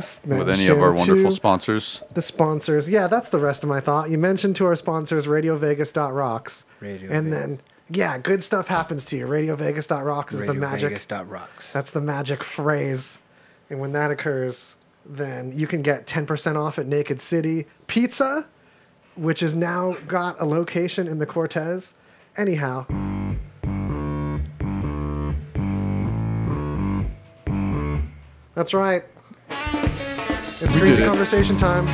just with any of our wonderful sponsors. the sponsors. Yeah, that's the rest of my thought. You mentioned to our sponsors RadioVegas.rocks. Radio And Vegas. then, yeah, good stuff happens to you. RadioVegas.rocks is the magic. RadioVegas.rocks. That's the magic phrase. And when that occurs, then you can get 10% off at Naked City Pizza, which has now got a location in the Cortez. Anyhow. That's right. It's We crazy did it. conversation time.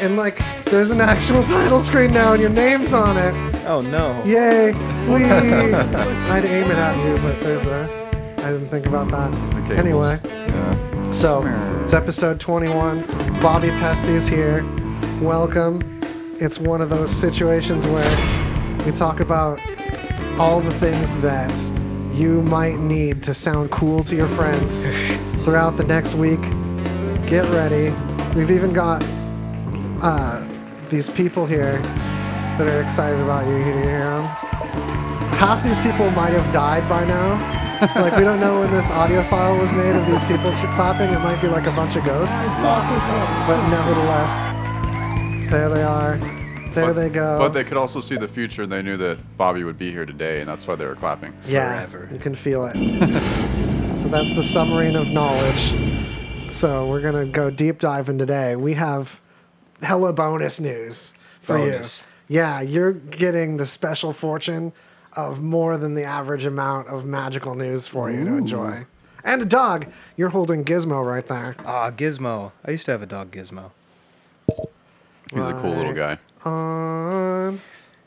And like, there's an actual title screen now, and your name's on it. Oh no. Yay! Whee! I'd aim it at you, but there's a. I didn't think about that. The cables. Anyway, Yeah. so it's episode 21. Bobby Pesty's here. Welcome. It's one of those situations where we talk about all the things that you might need to sound cool to your friends throughout the next week. Get ready. We've even got uh, these people here that are excited about you. You hear them? Half these people might have died by now. like we don't know when this audio file was made of these people sh- clapping. It might be like a bunch of ghosts, but nevertheless, there they are. There But- they go. But they could also see the future, and they knew that Bobby would be here today, and that's why they were clapping. yeah, forever. you can feel it. so that's the submarine of knowledge. So we're gonna go deep diving today. We have hella bonus news for Bonus. you. Yeah, you're getting the special fortune of more than the average amount of magical news for you to enjoy. And a dog. You're holding Gizmo right there. Ah, Gizmo. I used to have a dog, Gizmo. He's a cool little guy. Um,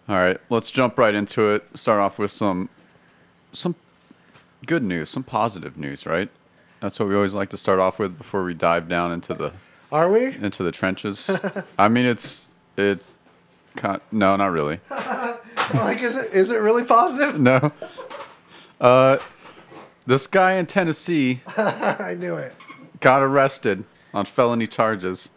All right, let's jump right into it. Start off with some some good news, some positive news, right? That's what we always like to start off with before we dive down into the are we? into the trenches. I mean, it's it. No, not really. like, is it is it really positive? No. Uh, this guy in Tennessee I knew it. got arrested on felony charges.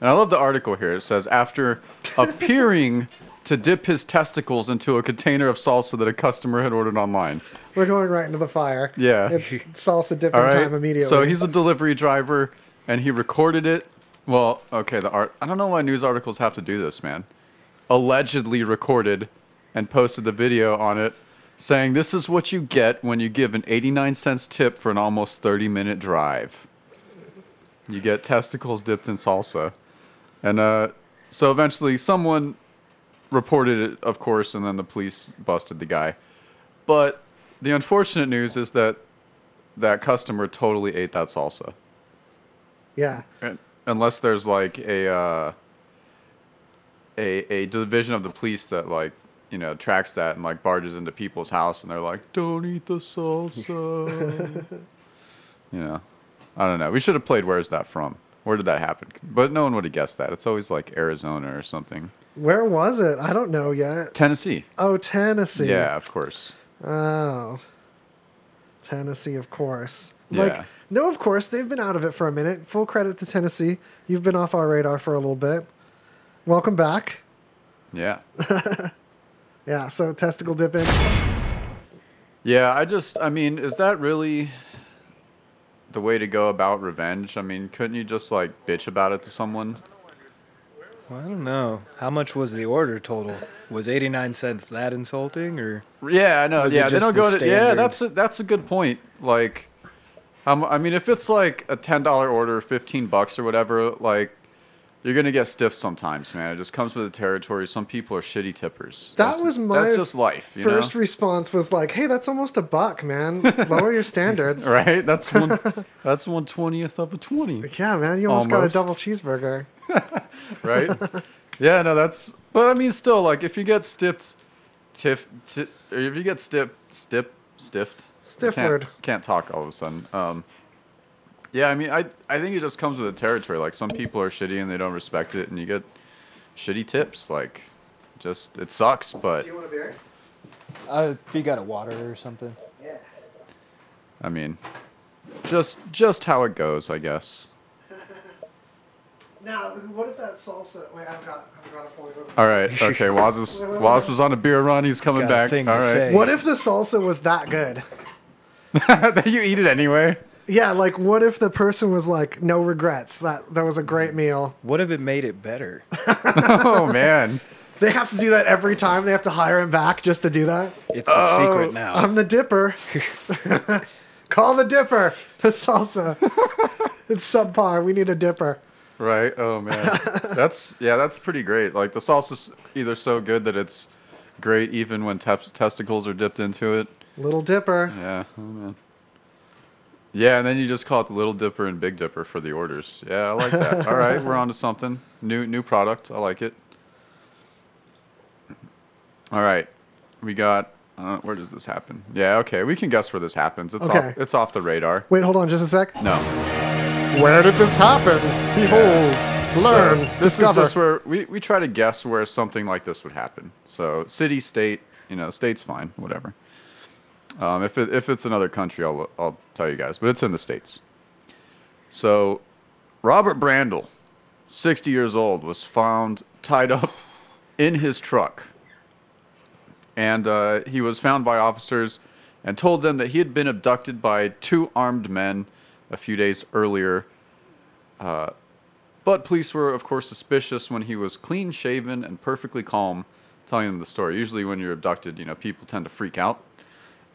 And I love the article here. It says after appearing to dip his testicles into a container of salsa that a customer had ordered online. We're going right into the fire. Yeah. It's salsa dipping right. time immediately. So he's a delivery driver and he recorded it. Well, okay, the art I don't know why news articles have to do this, man. Allegedly recorded and posted the video on it saying this is what you get when you give an 89 cents tip for an almost 30 minute drive. You get testicles dipped in salsa. And uh so eventually someone reported it, of course, and then the police busted the guy. But the unfortunate news is that that customer totally ate that salsa. yeah. And unless there's like a uh, a a division of the police that like you know tracks that and like barges into people's house and they're like, "Don't eat the salsa." you know, I don't know. We should have played. Where's that from? Where did that happen? But no one would have guessed that. It's always like Arizona or something. Where was it? I don't know yet. Tennessee. Oh, Tennessee. Yeah, of course. Oh. Tennessee, of course. Yeah. Like, no, of course. They've been out of it for a minute. Full credit to Tennessee. You've been off our radar for a little bit. Welcome back. Yeah. Yeah, so testicle dipping. Yeah, I just, I mean, is that really the way to go about revenge? I mean, couldn't you just like bitch about it to someone? Well, I don't know. How much was the order total? Was 89 cents that insulting or Yeah, I know. Yeah, they don't the go to. Yeah, that's a, that's a good point. Like, um, I mean, if it's like a ten dollar order, fifteen bucks or whatever, like. You're gonna get stiff sometimes, man. It just comes with the territory. Some people are shitty tippers. That That's was my That's just life, you First know. response was like, hey, that's almost a buck, man. Lower your standards. right? That's one. that's one twentieth of a twenty. Yeah, man, you almost Almost. got a double cheeseburger. right? yeah, no, that's. But I mean, still, like, if you get stiffed, tiff, ti or if you get stiff, stiff, stiffed, Stifford. can't, can't talk all of a sudden. Um, yeah, I mean, I I think it just comes with the territory. Like, some people are shitty and they don't respect it, and you get shitty tips. Like, just it sucks, but Do you want a beer? uh, if you got a water or something? Yeah. I mean, just just how it goes, I guess. Now, what if that salsa? Wait, I've got, I've got a point. All right, okay. Waz is Waz was on a beer run. He's coming Got a back. thing to right. say. What if the salsa was that good? that you eat it anyway. Yeah, like what if the person was like, no regrets? That that was a great meal. What if it made it better? oh man. They have to do that every time. They have to hire him back just to do that. It's the secret oh. now. I'm the dipper. Call the dipper. The salsa. it's subpar. We need a dipper. Right. Oh man. that's yeah. That's pretty great. Like the sauce's either so good that it's great even when tes- testicles are dipped into it. Little dipper. Yeah. Oh man. Yeah, and then you just call it the Little Dipper and Big Dipper for the orders. Yeah, I like that. All right, we're on to something new. New product. I like it. All right, we got. Uh, where does this happen? Yeah, okay, we can guess where this happens. It's Okay. off. It's off the radar. Wait, hold on just a sec. No. Where did this happen? Behold, learn, this discover. is just where we, we try to guess where something like this would happen. So city, state, you know, state's fine, whatever. Um, if it, if it's another country, I'll I'll tell you guys, but it's in the states. So, Robert Brandel, sixty years old, was found tied up in his truck, and uh, he was found by officers and told them that he had been abducted by two armed men a few days earlier. But police were, of course, suspicious when he was clean shaven and perfectly calm, telling them the story. Usually, when you're abducted, you know, people tend to freak out.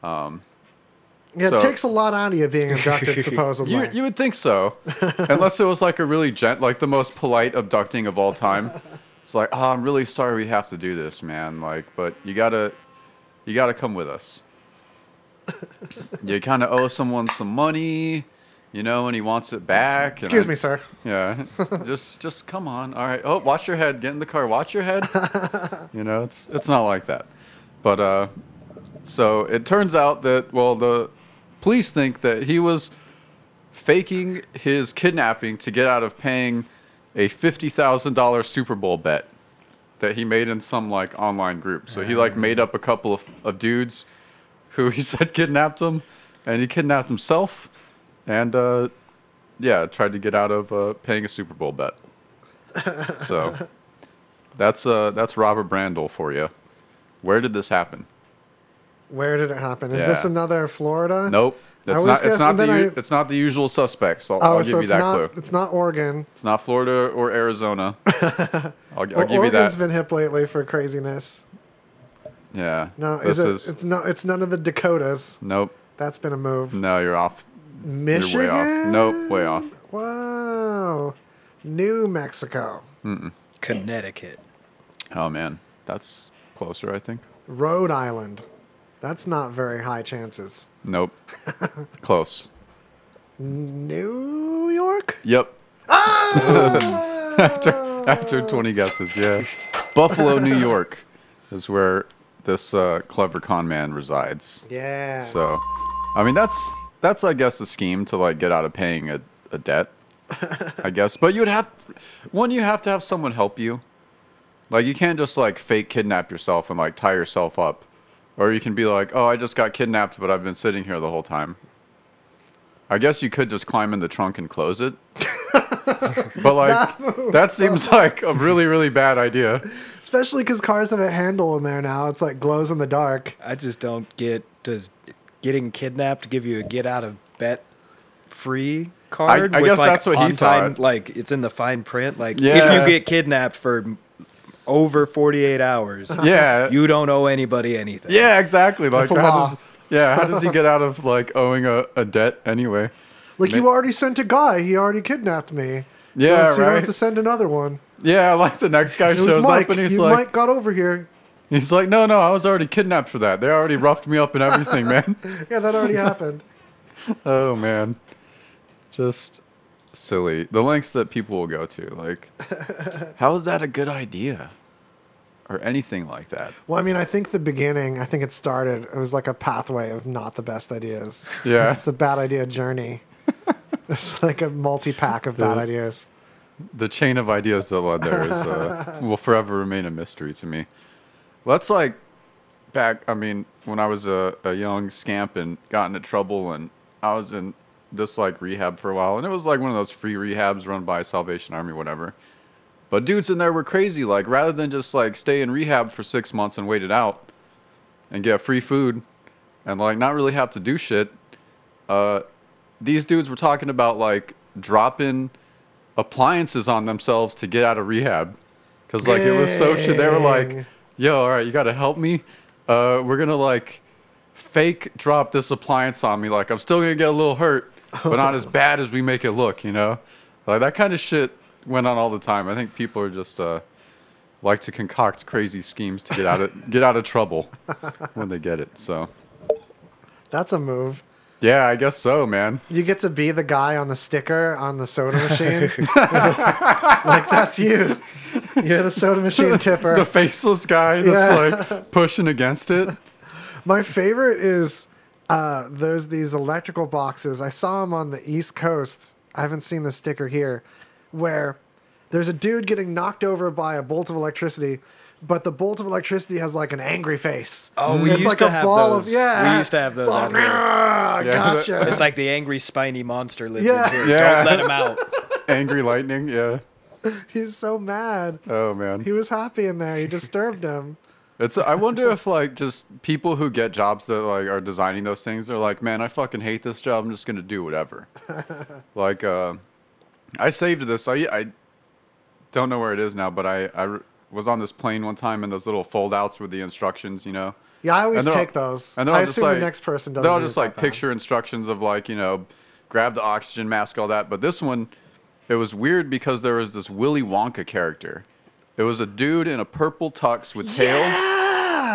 Yeah, it takes a lot out of you being abducted, supposedly. You, you would think so, unless it was like a really gent, like the most polite abducting of all time. It's like, oh, I'm really sorry we have to do this, man. Like, but you gotta, you gotta come with us. you kind of owe someone some money, you know, and he wants it back. Excuse I- me, sir. Yeah, just just come on. All right. Oh, watch your head. Get in the car. Watch your head. you know, it's it's not like that. But uh, so it turns out that well, the police think that he was faking his kidnapping to get out of paying a fifty thousand dollar Super Bowl bet that he made in some like online group. So he like made up a couple of, of dudes who he said kidnapped him, and he kidnapped himself, and uh, yeah, tried to get out of uh, paying a Super Bowl bet. so that's uh that's Robert Brandel for you. Where did this happen? Where did it happen? Is this another Florida? Nope. It's was not. It's not the. then u- I- It's not the usual suspects. I'll, Oh, I'll so give you that not, clue. It's not Oregon. It's not Florida or Arizona. I'll, I'll Well, give you Oregon's that. been hip lately for craziness. yeah. No, This is it? is. It's no. It's none of the Dakotas. Nope. That's been a move. No, you're off. Michigan. You're way off. Nope. Way off. Wow. New Mexico. Connecticut. Oh man, that's closer. I think. Rhode Island. That's not very high chances. Nope. Close. New York? Yep. Ah! after after 20 guesses, yeah. Buffalo, New York is where this uh, clever con man resides. Yeah. So, I mean, that's that's I guess a scheme to like get out of paying a, a debt. I guess, but you would have one. You have to have someone help you. Like you can't just like fake kidnap yourself and like tie yourself up, or you can be like, oh, I just got kidnapped, but I've been sitting here the whole time. I guess you could just climb in the trunk and close it. but like that seems like a really really bad idea. Especially because cars have a handle in there now. It's like glows in the dark. I just don't get does getting kidnapped give you a get out of bet free card? I with, guess like, that's what he on time- thought. Like it's in the fine print. Like if you get kidnapped for m- over forty eight hours, Yeah, you don't owe anybody anything. Yeah, exactly. Like, That's a how law. does yeah, how does he get out of like owing a, a debt anyway? Like Ma- you already sent a guy. He already kidnapped me. Yeah, so you don't right. have to send another one. Yeah, like the next guy It was shows Mike. up and he's you like, Mike got over here. he's like, no, no, I was already kidnapped for that. They already roughed me up and everything, man. Yeah, that already happened. Oh man, just silly. The lengths that people will go to. Like, how is that a good idea? Or anything like that. Well, I mean, I think the beginning, I think it started, it was like a pathway of not the best ideas. Yeah. It's a bad idea journey. it's like a multi pack of bad The- ideas. the chain of ideas that led there is uh, will forever remain a mystery to me. That's like back. I mean, when I was a, a young scamp and got into trouble, and I was in this like rehab for a while, and it was like one of those free rehabs run by Salvation Army, whatever. But dudes in there were crazy. Like rather than just like stay in rehab for six months and wait it out, and get free food, and like not really have to do shit, uh, these dudes were talking about like dropping appliances on themselves to get out of rehab because like it was so shit. They were like, "Yo, all right, you got to help me. Uh, we're gonna like fake drop this appliance on me. Like I'm still gonna get a little hurt, but not as bad as we make it look. You know, like that kind of shit went on all the time. I think people are just uh, like to concoct crazy schemes to get out of get out of trouble when they get it. So That's a move. yeah, I guess so, man. You get to be the guy on the sticker on the soda machine. like that's you. You're the soda machine tipper. The faceless guy that's Yeah. like pushing against it. My favorite is uh, there's these electrical boxes. I saw them on the East Coast. I haven't seen the sticker here, where there's a dude getting knocked over by a bolt of electricity, but the bolt of electricity has like an angry face. Oh, we it's used like to a have ball those. of yeah. We used to have those It's all, out here. Yeah, gotcha. It's like the angry spiny monster lives Yeah. in here. Yeah. Don't let him out. Angry lightning, yeah. He's so mad. Oh man. He was happy in there. You disturbed him. It's. I wonder if like just people who get jobs that like are designing those things, they're like, man, I fucking hate this job. I'm just gonna do whatever. like, uh, I saved this. I I don't know where it is now, but I I was on this plane one time and those little foldouts with the instructions, you know. Yeah, I always all- take those. And I assume like the next person doesn't. They're all just like picture instructions of like you know, grab the oxygen mask, all that. But this one, it was weird because there was this Willy Wonka character. It was a dude in a purple tux with tails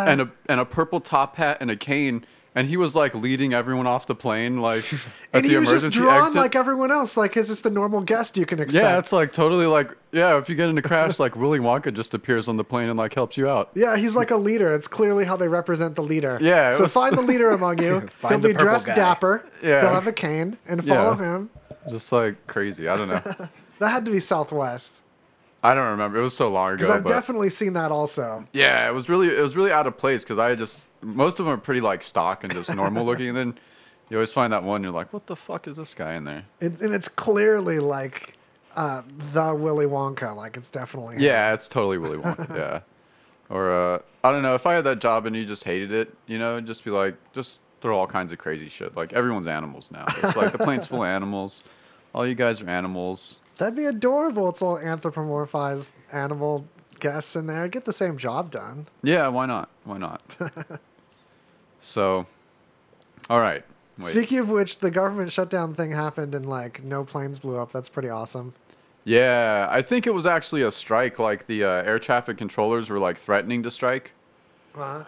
and a and a purple top hat and a cane, and he was like leading everyone off the plane, like at And the he was emergency just drawn exit. like everyone else. Like it's just a normal guest you can expect. yeah, it's like totally like yeah. If you get in a crash, like Willy Wonka just appears on the plane and like helps you out. Yeah, he's like a leader. It's clearly how they represent the leader. Yeah, it So was- find the leader among you. Find He'll the be purple dressed guy. dapper. Yeah. He'll have a cane and follow Yeah. him. Just like crazy. I don't know. That had to be Southwest. I don't remember. It was so long ago. Because. I've but- definitely seen that also. Yeah, it was really it was really out of place because I just most of them are pretty like stock and just normal looking, and then you always find that one you're like, what the fuck is this guy in there? It, and it's clearly like uh, the Willy Wonka. Like it's definitely. him. Yeah, it's totally Willy Wonka. yeah, or uh, I don't know if I had that job and you just hated it, you know, just be like, just throw all kinds of crazy shit. Like everyone's animals now. It's like the plane's full of animals. All you guys are animals. That'd be adorable. It's all anthropomorphized animal guests in there. Get the same job done. Yeah, why not? Why not? so, all right. Wait. Speaking of which, the government shutdown thing happened and like no planes blew up. That's pretty awesome. Yeah, I think it was actually a strike. Like the uh, air traffic controllers were like threatening to strike, Uh,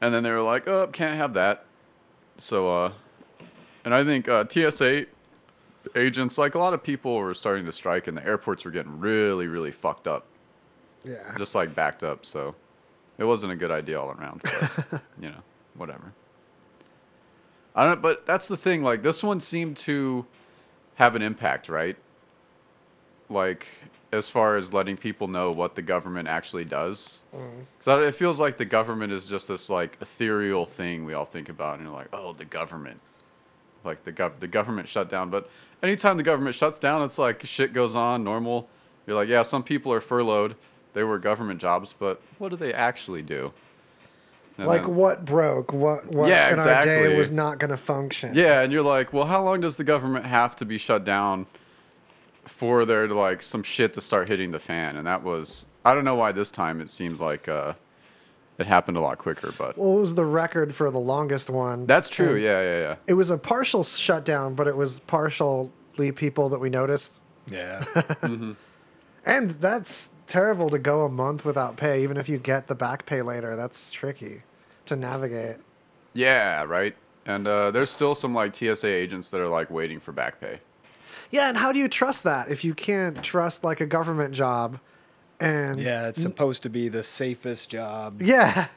and then they were like, "Oh, can't have that." So, uh, and I think uh, TSA agents, like a lot of people, were starting to strike, and the airports were getting really, really fucked up, yeah. just like backed up. So, it wasn't a good idea all around. But, you know, whatever. I don't. But that's the thing. Like this one seemed to have an impact, right? Like as far as letting people know what the government actually does. Mm. So it feels like the government is just this like ethereal thing we all think about, and you're like, oh, the government, like the gov- the government shut down. But anytime the government shuts down, it's like shit goes on normal. You're like, yeah, some people are furloughed. They were government jobs, but what do they actually do? And like then- what broke? What what Yeah, in our day was not going to function? Yeah, and you're like, well, how long does the government have to be shut down for there to like some shit to start hitting the fan? And that was I don't know why this time it seemed like uh, it happened a lot quicker, but Well, it was the record for the longest one. that's true. and Yeah, yeah, yeah. It was a partial shutdown, but it was partially people that we noticed. Yeah. And that's terrible to go a month without pay, even if you get the back pay later. That's tricky to navigate. Yeah, right. And uh, there's still some like TSA agents that are like waiting for back pay. Yeah, and how do you trust that if you can't trust like a government job? And Yeah, it's supposed to be the safest job. yeah,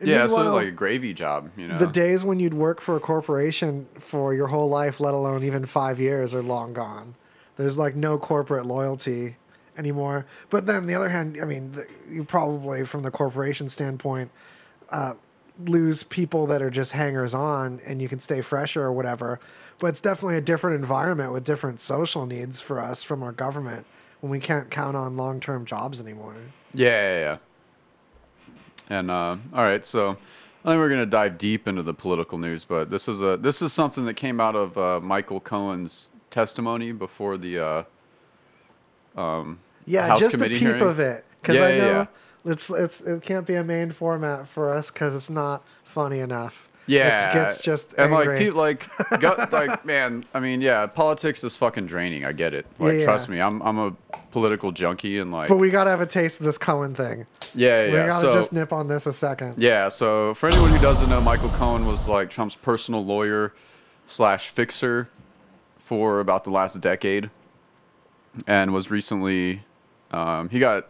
And yeah, it's meanwhile, really like a gravy job, you know. the days when you'd work for a corporation for your whole life, let alone even five years, are long gone. There's like no corporate loyalty anymore. But then on the other hand, I mean, the, you probably, from the corporation standpoint, uh, lose people that are just hangers on and you can stay fresher or whatever. But it's definitely a different environment with different social needs for us from our government when we can't count on long term jobs anymore. Yeah, yeah, yeah. And uh, all right, so I think we're gonna dive deep into the political news, but this is a this is something that came out of uh, Michael Cohen's testimony before the uh, Yeah, House just a peep hearing? of it because Yeah, I yeah, know yeah. it's it's it can't be a main format for us because it's not funny enough. Yeah, it gets just and angry. like people like got, like man, I mean yeah, politics is fucking draining. I get it. Like Yeah, trust me, I'm I'm a political junkie and like but we gotta have a taste of this Cohen thing. yeah We yeah. gotta So just nip on this a second. Yeah, so for anyone who doesn't know, Michael Cohen was like Trump's personal lawyer slash fixer for about the last decade, and was recently um, he got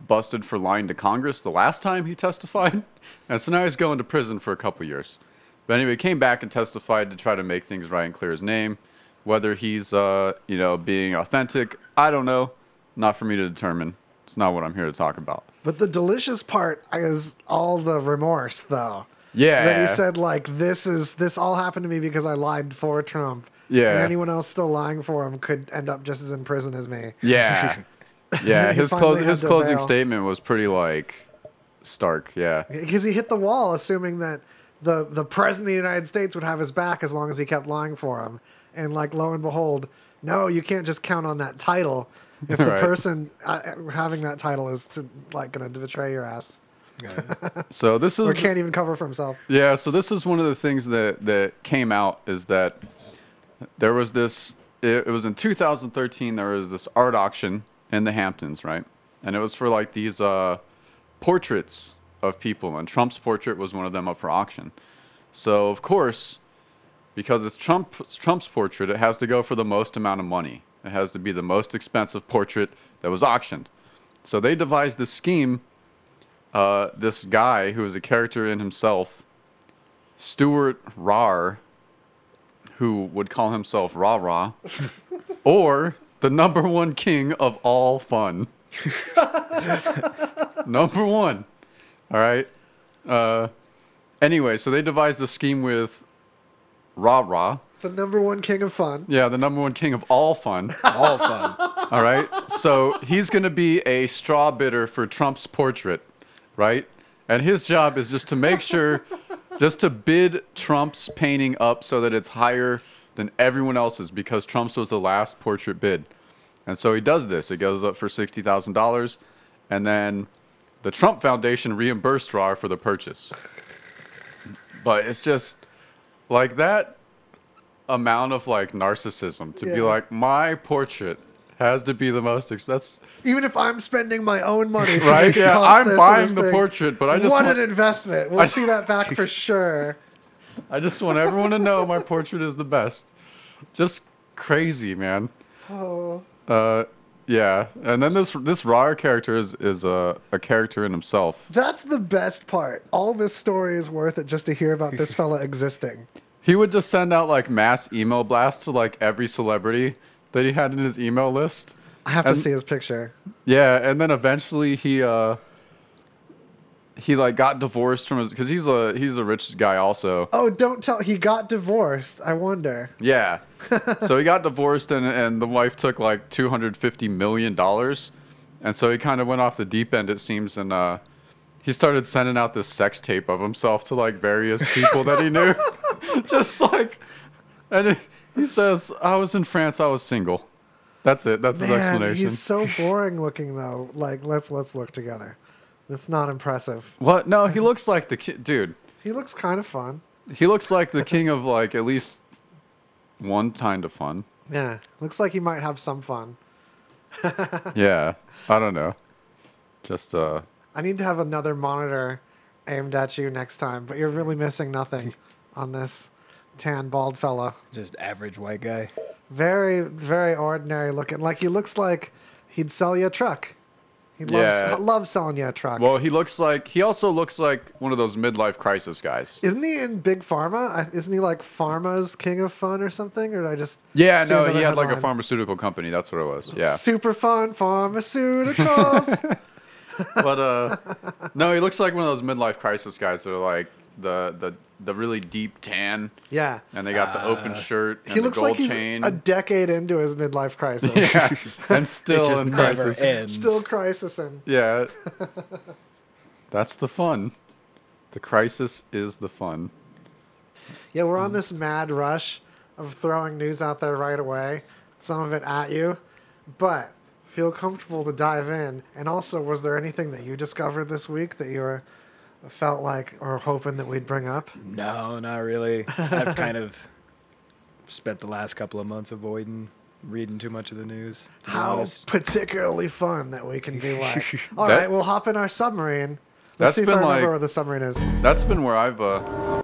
busted for lying to Congress the last time he testified, and so now he's going to prison for a couple years. But anyway, he came back and testified to try to make things right and clear his name. Whether he's uh, you know being authentic, I don't know. Not for me to determine. It's not what I'm here to talk about. But the delicious part is all the remorse, though. Yeah, That he said like this is this all happened to me because I lied for Trump. Yeah. And anyone else still lying for him could end up just as in prison as me. Yeah. Yeah, his closing his closing bail. statement was pretty like stark. Yeah. Because he hit the wall assuming that the the president of the United States would have his back as long as he kept lying for him. And like lo and behold, no, you can't just count on that title. If the Right. person uh, having that title is to, like going to betray your ass So this is or can't even cover for himself. yeah. So this is one of the things that that came out is that there was this. It, it was in 2013. There was this art auction in the Hamptons, right? And it was for like these uh, portraits of people, and Trump's portrait was one of them up for auction. So of course, because it's Trump it's Trump's portrait, it has to go for the most amount of money. It has to be the most expensive portrait that was auctioned. So they devised this scheme. Uh, this guy who is a character in himself, Stewart Rahr, who would call himself Rah Rah, or the number one king of all fun. number one. All right. Uh, anyway, so they devised a scheme with Rah Rah. The number one king of fun. Yeah, the number one king of all fun. All fun. All right. So he's going to be a straw bidder for Trump's portrait, right? And his job is just to make sure, just to bid Trump's painting up so that it's higher than everyone else's because Trump's was the last portrait bid. And so he does this. It goes up for $60,000. And then the Trump Foundation reimbursed Rahr for the purchase. But it's just like that amount of like narcissism to be like, my portrait has to be the most expensive. Even if I'm spending my own money, Right? Yeah, I'm buying the thing. portrait, but I just what want, an investment. We'll see that back for sure. I just want everyone to know my portrait is the best. Just crazy, man. Oh, Uh, yeah, and then this this Rahr character is is a a character in himself. that's the best part. All this story is worth it just to hear about this fella existing. He would just send out like mass email blasts to like every celebrity that he had in his email list. I have to see his picture. Yeah, and then eventually he uh he like got divorced from his because he's a he's a rich guy also. Oh, don't tell. He got divorced. I wonder. Yeah. so he got divorced and and the wife took like two hundred fifty million dollars, and so he kind of went off the deep end it seems and uh he started sending out this sex tape of himself to like various people that he knew, just like, and it, he says, "I was in France, I was single." That's it. That's his Man, explanation. he's so boring looking though. Like, let's let's look together. It's not impressive. What? No, he looks like the ki- dude. He looks kind of fun. He looks like the king of like at least one kind of fun. Yeah, looks like he might have some fun. Yeah, I don't know. Just uh, I need to have another monitor aimed at you next time, but you're really missing nothing on this tan bald fella. Just average white guy. Very, very ordinary looking. Like he looks like he'd sell you a truck. He loves Yeah. loves selling you a truck. well, he looks like he also looks like one of those midlife crisis guys. Isn't he in Big Pharma? Isn't he like Pharma's King of Fun or something? Or did I just Yeah, no, he had like a pharmaceutical company. That's what it was. Yeah, Super fun pharmaceuticals. but uh, no, he looks like one of those midlife crisis guys that are like the the the really deep tan, yeah. and they got the open uh, shirt and He the looks gold like he's chain. a decade into his midlife crisis. yeah, and It still just in never crisis. ends. Still crisising. Yeah. That's the fun. The crisis is the fun. Yeah, we're on this mad rush of throwing news out there right away, some of it at you, but feel comfortable to dive in. And also, was there anything that you discovered this week that you were felt like or hoping that we'd bring up? No, not really. I've kind of spent the last couple of months avoiding reading too much of the news. To How honest. particularly fun that we can be like. All That- right, we'll hop in our submarine. Let's see if I been remember like- where the submarine is. That's been where I've uh. One-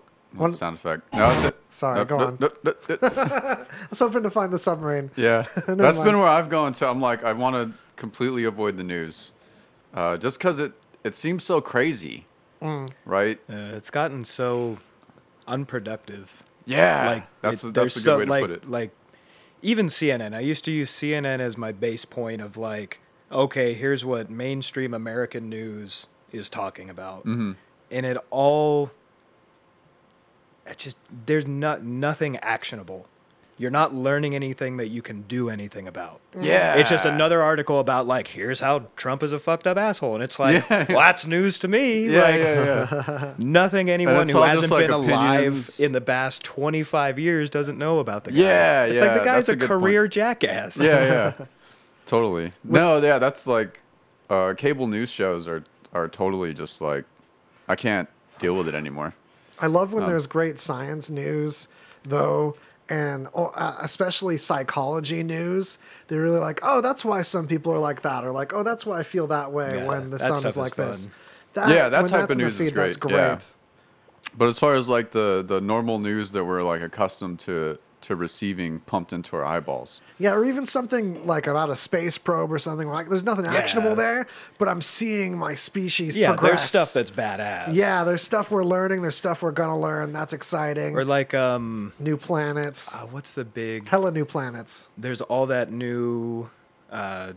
One sound effect. No, that's it. Sorry, Nope, go nope, on. nope, nope, nope. I was hoping to find the submarine. Yeah, Never that's mind. been where I've gone to. I'm like, I want to completely avoid the news, uh, just because it it seems so crazy, Mm. right? Uh, it's gotten so unproductive. Yeah, like that's it- a, that's a good so, way to like, put it. Like even CNN. I used to use CNN as my base point of like, okay, here's what mainstream American news is talking about, Mhm. and it all. It just there's not nothing actionable. You're not learning anything that you can do anything about. Yeah, It's just another article about like here's how Trump is a fucked up asshole, and it's like Yeah. well, that's news to me. Yeah, like, yeah, yeah. Nothing anyone who hasn't just, like, been alive opinions. in the past 25 years doesn't know about the guy. Yeah, It's like the guy's a, a good point. career jackass. yeah, yeah, totally. no, yeah, that's like uh, cable news shows are are totally just like I can't deal with it anymore. I love when Um, there's great science news, though, and oh, uh, especially psychology news. They're really like, oh, that's why some people are like that, or like, oh, that's why I feel that way Yeah, when the that sun stuff is is like this. That, Yeah, that type that's of in the news is feed, That's great, great. yeah. But as far as like the the normal news that we're like accustomed to to receiving pumped into our eyeballs. Yeah, or even something like about a space probe or something like. There's nothing actionable there, but I'm seeing my species Yeah, progress. there's stuff that's badass. Yeah, there's stuff we're learning. There's stuff we're gonna learn. That's exciting. Or like, um, new planets. uh, what's the big? Hella new planets. There's all that new. Uh,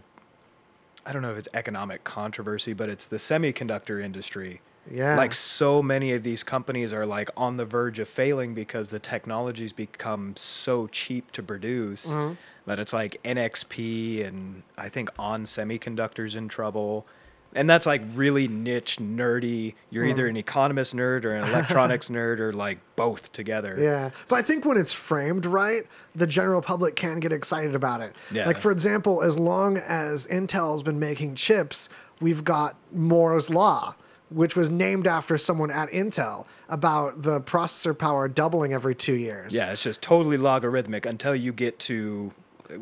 I don't know if it's economic controversy, but it's the semiconductor industry. Yeah. Like so many of these companies are like on the verge of failing because the technology's become so cheap to produce Mm-hmm. that it's like NXP and I think On Semiconductors in trouble. And that's like really niche, nerdy. You're either Mm-hmm. an economist nerd or an electronics nerd or like both together. Yeah, but I think when it's framed right, the general public can get excited about it. Yeah. Like for example, as long as Intel's been making chips, we've got Moore's law, which was named after someone at Intel about the processor power doubling every two years. Yeah, it's just totally logarithmic until you get to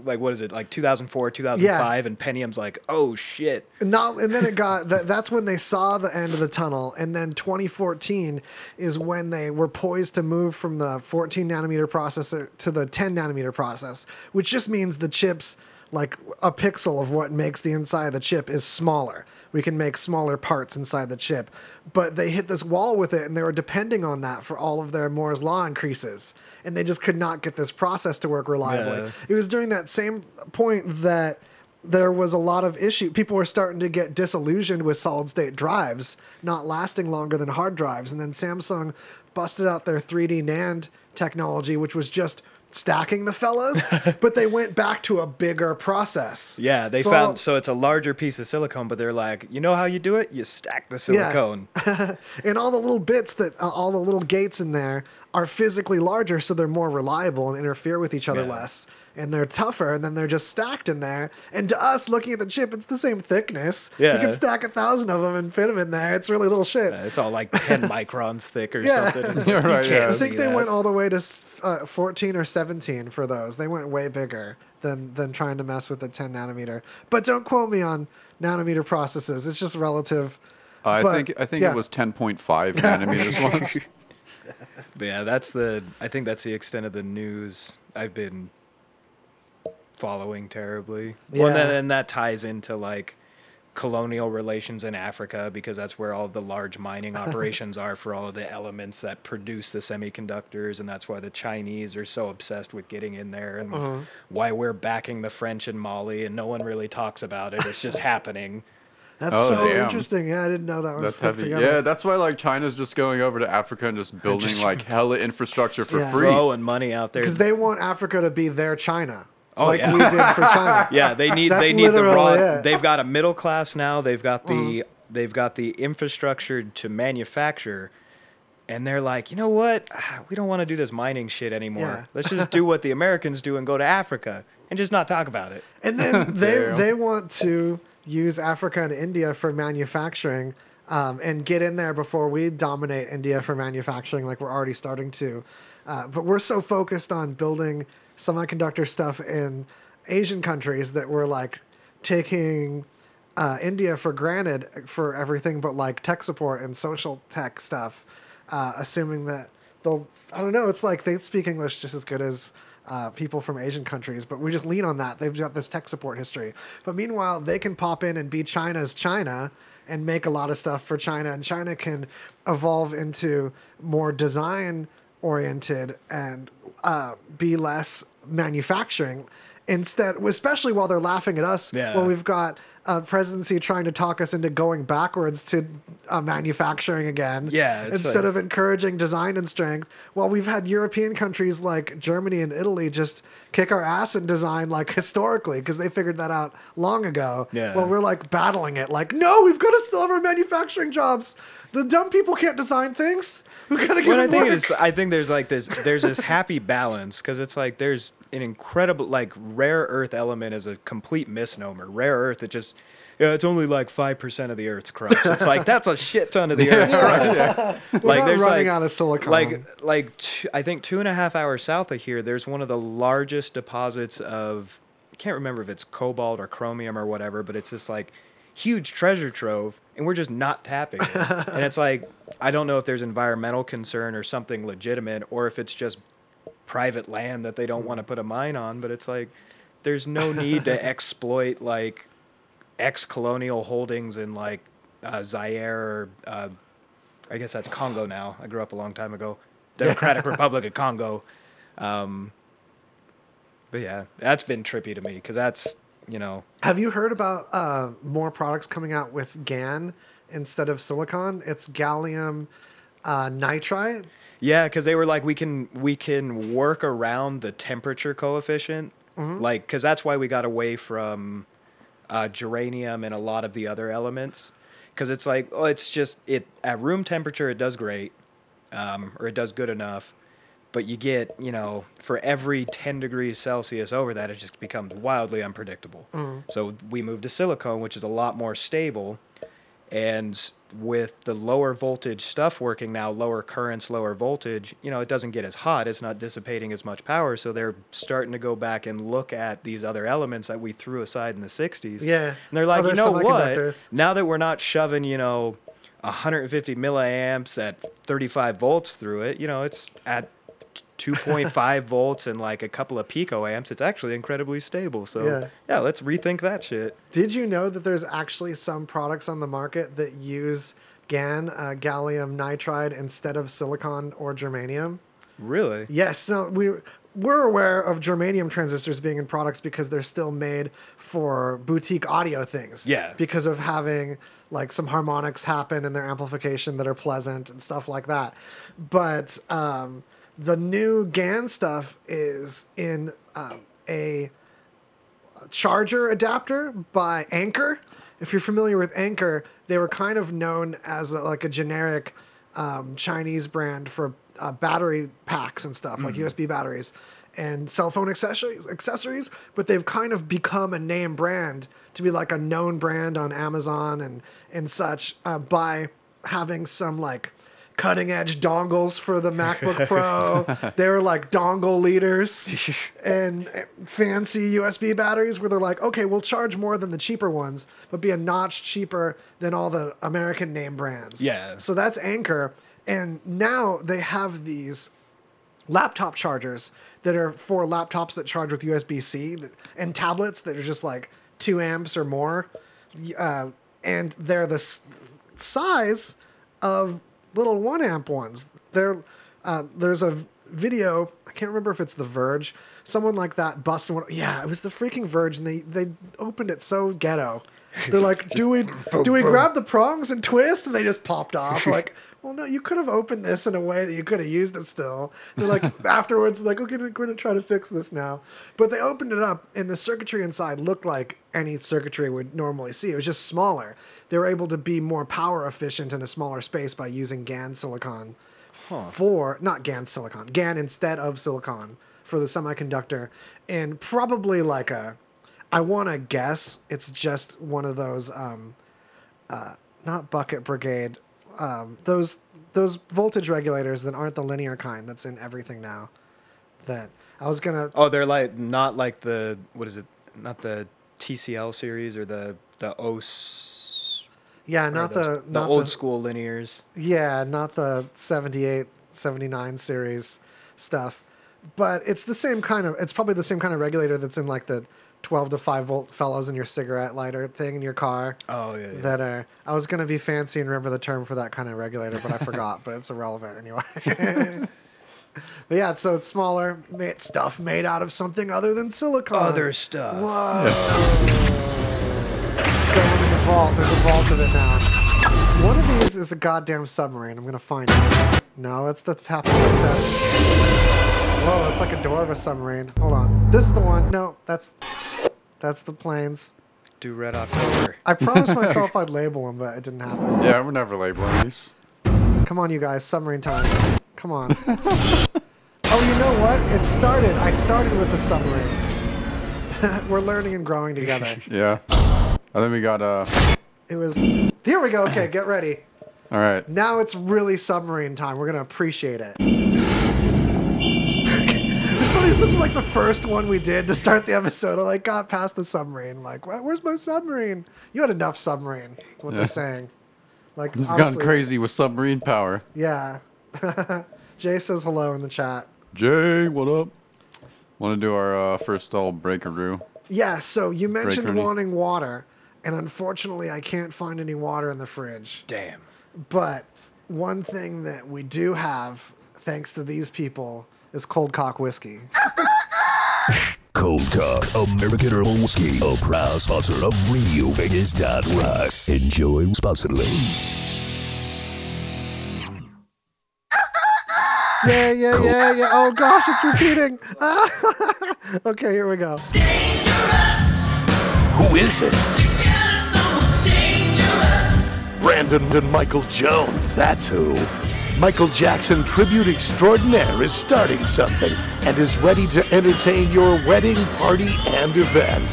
like what is it like 2004 2005 and pentium's like oh shit. Not, and then it got that, that's when they saw the end of the tunnel and then 2014 is when they were poised to move from the 14 nanometer processor to the 10 nanometer process which just means the chips like a pixel of what makes the inside of the chip is smaller we can make smaller parts inside the chip but they hit this wall with it and they were depending on that for all of their moore's law increases and they just could not get this process to work reliably Yeah. it was during that same point that there was a lot of issue. People were starting to get disillusioned with solid state drives not lasting longer than hard drives. And then Samsung busted out their 3D NAND technology, which was just stacking the fellas, but they went back to a bigger process. yeah they So- found so it's a larger piece of silicone but they're like you know how you do it you stack the Yeah. silicone and all the little bits that uh, all the little gates in there are physically larger so they're more reliable and interfere with each other Yeah. less and they're tougher and then they're just stacked in there and to us looking at the chip it's the same thickness Yeah. you can stack a thousand of them and fit them in there it's really little shit Uh, it's all like 10 microns thick or Yeah. something It's Yeah, like, right, yeah. i think they that. went all the way to uh, 14 or 17 for those they went way bigger than than trying to mess with the 10 nanometer but don't quote me on nanometer processes it's just relative I But, think I think yeah. it was 10.5 nanometers once. But yeah, that's the. I think that's the extent of the news I've been following terribly. Well, and then and that ties into like colonial relations in Africa because that's where all the large mining operations are for all of the elements that produce the semiconductors, and that's why the Chinese are so obsessed with getting in there, and Uh-huh. why we're backing the French in Mali, and no one really talks about it. It's just happening. that's Oh, so damn. interesting yeah i didn't know that was That's heavy. together. Yeah, that's why like China's just going over to Africa and just building just- like hella infrastructure for Yeah. free. Throwing money out there. because they want Africa to be their China, Oh, like yeah. we did for China. Yeah, they need That's they need the literally raw. it. They've got a middle class now. They've got the they've got the infrastructure to manufacture, and they're like, you know what? Ah, We don't want to do this mining shit anymore. Yeah. Let's just do what the Americans do and go to Africa and just not talk about it. And then they they want to use Africa and India for manufacturing um, and get in there before we dominate India for manufacturing, like we're already starting to. Uh, but we're so focused on building semiconductor stuff in Asian countries that we're like taking uh, India for granted for everything but like tech support and social tech stuff, uh, assuming that they'll. I don't know. It's like they speak English just as good as uh, people from Asian countries, but we just lean on that. They've got this tech support history. But meanwhile, they can pop in and be China's China and make a lot of stuff for China, and China can evolve into more design oriented and uh, be less manufacturing instead especially while they're laughing at us Yeah. when we've got a presidency trying to talk us into going backwards to uh, manufacturing again Yeah, instead like- of encouraging design and strength while we've had european countries like germany and italy just kick our ass in design like historically because they figured that out long ago Yeah. well we're like battling it like no we've got to still have our manufacturing jobs the dumb people can't design things we've got to get But I think work. it's I think there's like this there's this happy balance because it's like there's an incredible like rare earth element is a complete misnomer. Rare earth it just yeah, it's only like five percent of the Earth's crust. It's like that's a shit ton of the Earth's crust. like We're not running out of silicon. Like like I think two and a half hours south of here, there's one of the largest deposits of I can't remember if it's cobalt or chromium or whatever, but it's this like huge treasure trove, and we're just not tapping it. and it's like I don't know if there's environmental concern or something legitimate, or if it's just private land that they don't want to put a mine on. But it's like there's no need to exploit like ex-colonial holdings in like uh, Zaire or uh, I guess that's Congo now. I grew up a long time ago. Democratic Republic of Congo. Um, but yeah, that's been trippy to me because that's you know. Have you heard about uh, more products coming out with GaN instead of silicon? It's gallium uh, nitride. yeah because they were like we can we can work around the temperature coefficient. Like because that's why we got away from uh, germanium and a lot of the other elements. Because it's like oh it's just it at room temperature it does great um, or it does good enough but you get you know for every 10 degrees celsius over that it just becomes wildly unpredictable. Mm. So we moved to silicone which is a lot more stable and with the lower voltage stuff working now lower currents lower voltage you know it doesn't get as hot it's not dissipating as much power so they're starting to go back and look at these other elements that we threw aside in the 60s Yeah. and they're like Other you know what? now that we're not shoving you know 150 milliamps at 35 volts through it you know it's at 2.5 volts and like a couple of picoamps it's actually incredibly stable so Yeah. yeah let's rethink that shit Did you know that there's actually some products on the market that use GaN, uh, gallium nitride, instead of silicon or germanium? really Yes, so we we're aware of germanium transistors being in products because they're still made for boutique audio things. Yeah. Because of having like some harmonics happen in their amplification that are pleasant and stuff like that. But um, the new GAN stuff is in um, a charger adapter by Anker. If you're familiar with Anker, they were kind of known as a, like a generic um, Chinese brand for uh, battery packs and stuff, like USB batteries and cell phone accessories, accessories. But they've kind of become a name brand to be like a known brand on Amazon and and such uh, by having some like cutting edge dongles for the MacBook Pro. they were like dongle leaders and fancy USB batteries where they're like, okay, we'll charge more than the cheaper ones, but be a notch cheaper than all the American name brands. Yeah. So that's Anker. And now they have these laptop chargers that are for laptops that charge with USB C and tablets that are just like two amps or more. Uh, and they're the s- size of little one amp ones. They're, uh, there's a video, I can't remember if it's The Verge, someone like that busted one. Yeah, it was the freaking Verge, and they, they opened it so ghetto. They're like, do we do we grab the prongs and twist? And they just popped off. Like, well, no, you could have opened this in a way that you could have used it still. They're like afterwards, like, okay, we're going to try to fix this now. But they opened it up, and the circuitry inside looked like any circuitry would normally see. It was just smaller. They were able to be more power efficient in a smaller space by using GaN silicon for not GaN silicon, GaN instead of silicon for the semiconductor, and probably like a, I want to guess it's just one of those, um, uh, not bucket brigade, um, those those voltage regulators that aren't the linear kind that's in everything now. That I was gonna Oh, they're like not like the what is it? Not the TCL series or the the OS. yeah, not the the not old the, school linears. Yeah, not the 78, 79 series stuff. But it's the same kind of, it's probably the same kind of regulator that's in like the 12 to 5 volt fellows in your cigarette lighter thing in your car. Oh yeah. yeah. That are, I was going to be fancy and remember the term for that kind of regulator, but I forgot, but it's irrelevant anyway. but yeah, so it's smaller made, stuff made out of something other than silicon. Other stuff. Whoa. It's going in the vault. There's a vault of it now. One of these is a goddamn submarine. I'm gonna find it. No, it's the Steps. Whoa, it's like a door of a submarine. Hold on. This is the one. No, that's that's the planes. Do Red October. I promised myself I'd label them, but it didn't happen. Yeah, we're never labeling these. Come on, you guys. Submarine time. Come on. oh, you know what? It started. I started with a submarine. We're learning and growing together. Yeah. And then we got uh. It was. Here we go. Okay, get ready. All right. Now it's really submarine time. We're gonna appreciate it. It's this is like the first one we did to start the episode. I like got past the submarine. Like, where's my submarine? You had enough submarine. Is what Yeah. they're saying. Like, We've gone crazy with submarine power. Yeah. Jay says hello in the chat. Jay, what up? Want to do our uh, first all breakaroo? Yeah. So you mentioned Rooney. wanting water, and unfortunately, I can't find any water in the fridge. Damn. But one thing that we do have, thanks to these people, is cold cock whiskey. Cold Cock, American Herbal Whiskey, a proud sponsor of Radio Vegas. Rocks. Enjoy responsibly. Yeah, yeah, yeah, yeah. Oh gosh, it's repeating. okay, here we go. Who is it? Brandon and Michael Jones, that's who. Michael Jackson Tribute Extraordinaire is starting something and is ready to entertain your wedding, party, and event.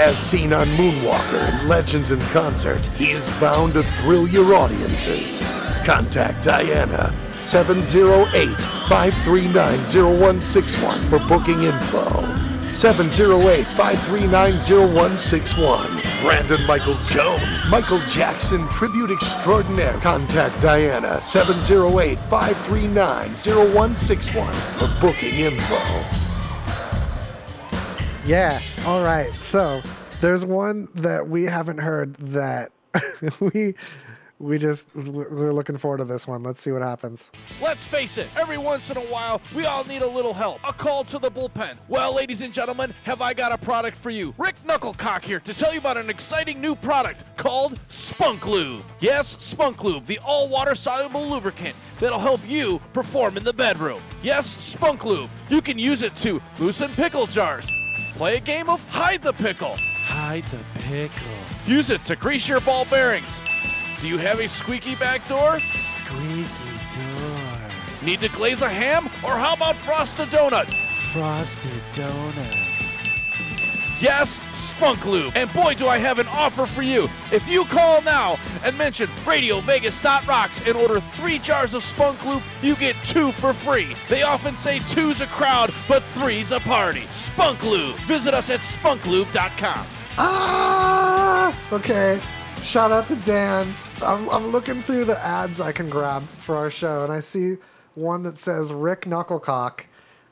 As seen on Moonwalker and Legends in Concert, he is bound to thrill your audiences. Contact Diana 708-539-0161 for booking info. 708-539-0161. Brandon Michael Jones, Michael Jackson Tribute Extraordinaire. Contact Diana 708-539-0161 for booking info. Yeah. All right. So there's one that we haven't heard that we we just we're looking forward to this one. Let's see what happens. Let's face it, every once in a while, we all need a little help. A call to the bullpen. Well, ladies and gentlemen, have I got a product for you? Rick Knucklecock here to tell you about an exciting new product called Spunk Lube. Yes, Spunk Lube, the all water soluble lubricant that'll help you perform in the bedroom. Yes, Spunk Lube. You can use it to loosen pickle jars, play a game of hide the pickle. Hide the pickle. Use it to grease your ball bearings. Do you have a squeaky back door? Squeaky door. Need to glaze a ham? Or how about frost a donut? Frosted donut. Yes, Spunk Lube. And boy, do I have an offer for you. If you call now and mention RadioVegas.rocks and order three jars of Spunk Lube, you get two for free. They often say two's a crowd, but three's a party. Spunk Lube. Visit us at spunklube.com. Ah. Okay. Shout out to Dan. I'm, I'm looking through the ads I can grab for our show, and I see one that says Rick Knucklecock.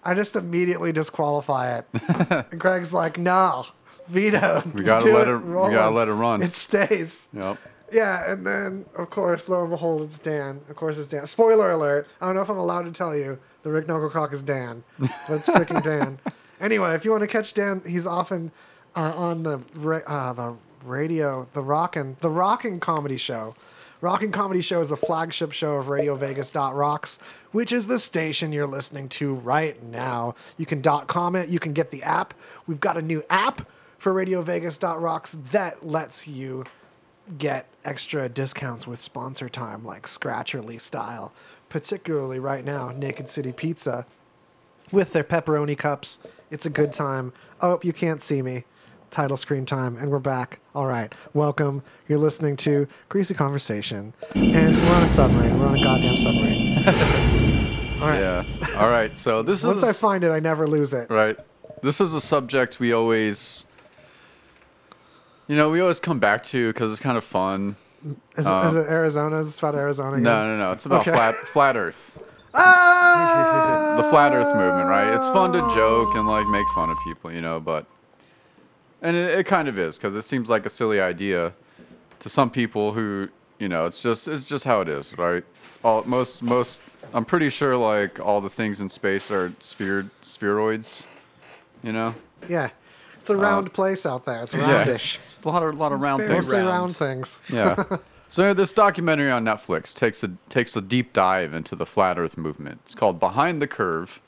I just immediately disqualify it. and Craig's like, no, veto. We gotta let it- we roll gotta let it run." It stays. Yep. Yeah, and then of course, lo and behold, it's Dan. Of course, it's Dan. Spoiler alert! I don't know if I'm allowed to tell you the Rick Knucklecock is Dan, but it's freaking Dan. Anyway, if you want to catch Dan, he's often uh, on the uh, the radio, the Rockin' the Rockin' Comedy Show. Rockin' Comedy Show is the flagship show of Radio Vegas Rocks, which is the station you're listening to right now. You can dot comment, you can get the app. We've got a new app for Radio Vegas Rocks that lets you get extra discounts with sponsor time, like Scratcherly style. particularly right now, Naked City Pizza, with their pepperoni cups. It's a good time. Oh, you can't see me. Title screen time, and we're back. All right, welcome. You're listening to Greasy Conversation, and we're on a submarine. We're on a goddamn submarine. All right. Yeah. All right. So this is. Once is I find it, I never lose it. right. This is a subject we always, you know, we always come back to because it's kind of fun. Is, it is it Arizona? Is this about Arizona? again? No, no, no. It's about Okay. flat flat Earth. Ah! the flat Earth movement, right? It's fun to joke and like make fun of people, you know, but and it, it kind of is because it seems like a silly idea to some people who, you know, it's just it's just how it is, right? All most most I'm pretty sure like all the things in space are sphere spheroids, you know. Yeah. It's a round place out there. It's Uh, Yeah, roundish. it's a lot of lot of round things. Round. round things. Yeah. so this documentary on Netflix takes a takes a deep dive into the flat Earth movement. It's called Behind the Curve.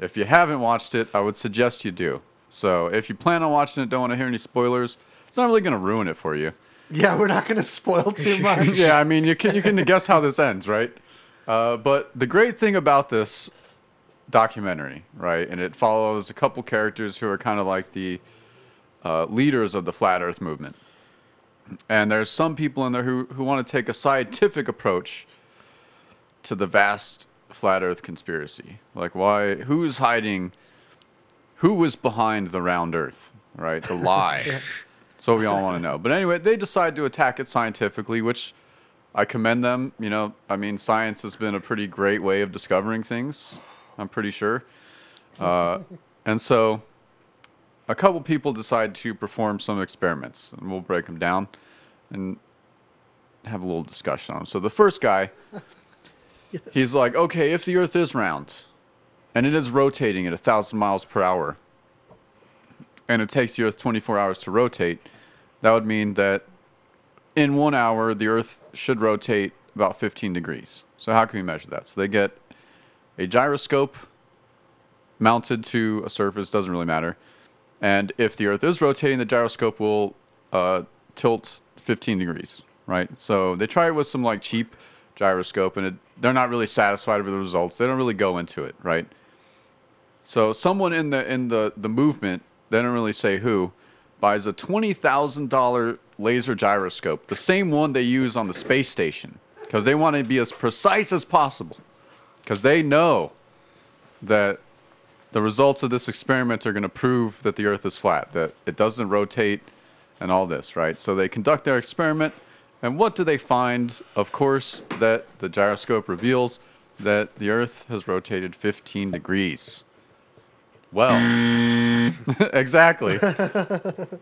If you haven't watched it, I would suggest you do. So if you plan on watching it, don't want to hear any spoilers. It's not really going to ruin it for you. Yeah, we're not going to spoil too much. yeah, I mean you can you can guess how this ends, right? Uh, but the great thing about this documentary, right, and it follows a couple characters who are kind of like the uh, leaders of the flat Earth movement. And there's some people in there who, who want to take a scientific approach to the vast flat Earth conspiracy. Like, why? Who's hiding? Who was behind the round Earth? Right, the lie. That's what we all want to know. But anyway, they decide to attack it scientifically, which I commend them. You know, I mean, science has been a pretty great way of discovering things. I'm pretty sure. Uh, and so, a couple people decide to perform some experiments, and we'll break them down and have a little discussion on them. So the first guy, he's like, okay, if the Earth is round, and it is rotating at a thousand miles per hour, and it takes the Earth 24 hours to rotate, that would mean that in one hour the Earth should rotate about 15 degrees. So how can we measure that? So they get a gyroscope mounted to a surface, doesn't really matter. And if the Earth is rotating, the gyroscope will uh, tilt 15 degrees, right? So they try it with some like cheap gyroscope, and it, they're not really satisfied with the results. They don't really go into it, right? So someone in the in the the movement, they don't really say who, buys a twenty thousand dollar laser gyroscope, the same one they use on the space station, because they want to be as precise as possible, because they know that the results of this experiment are going to prove that the Earth is flat, that it doesn't rotate, and all this, right? So they conduct their experiment, and what do they find? Of course, that the gyroscope reveals that the Earth has rotated 15 degrees. Well, exactly.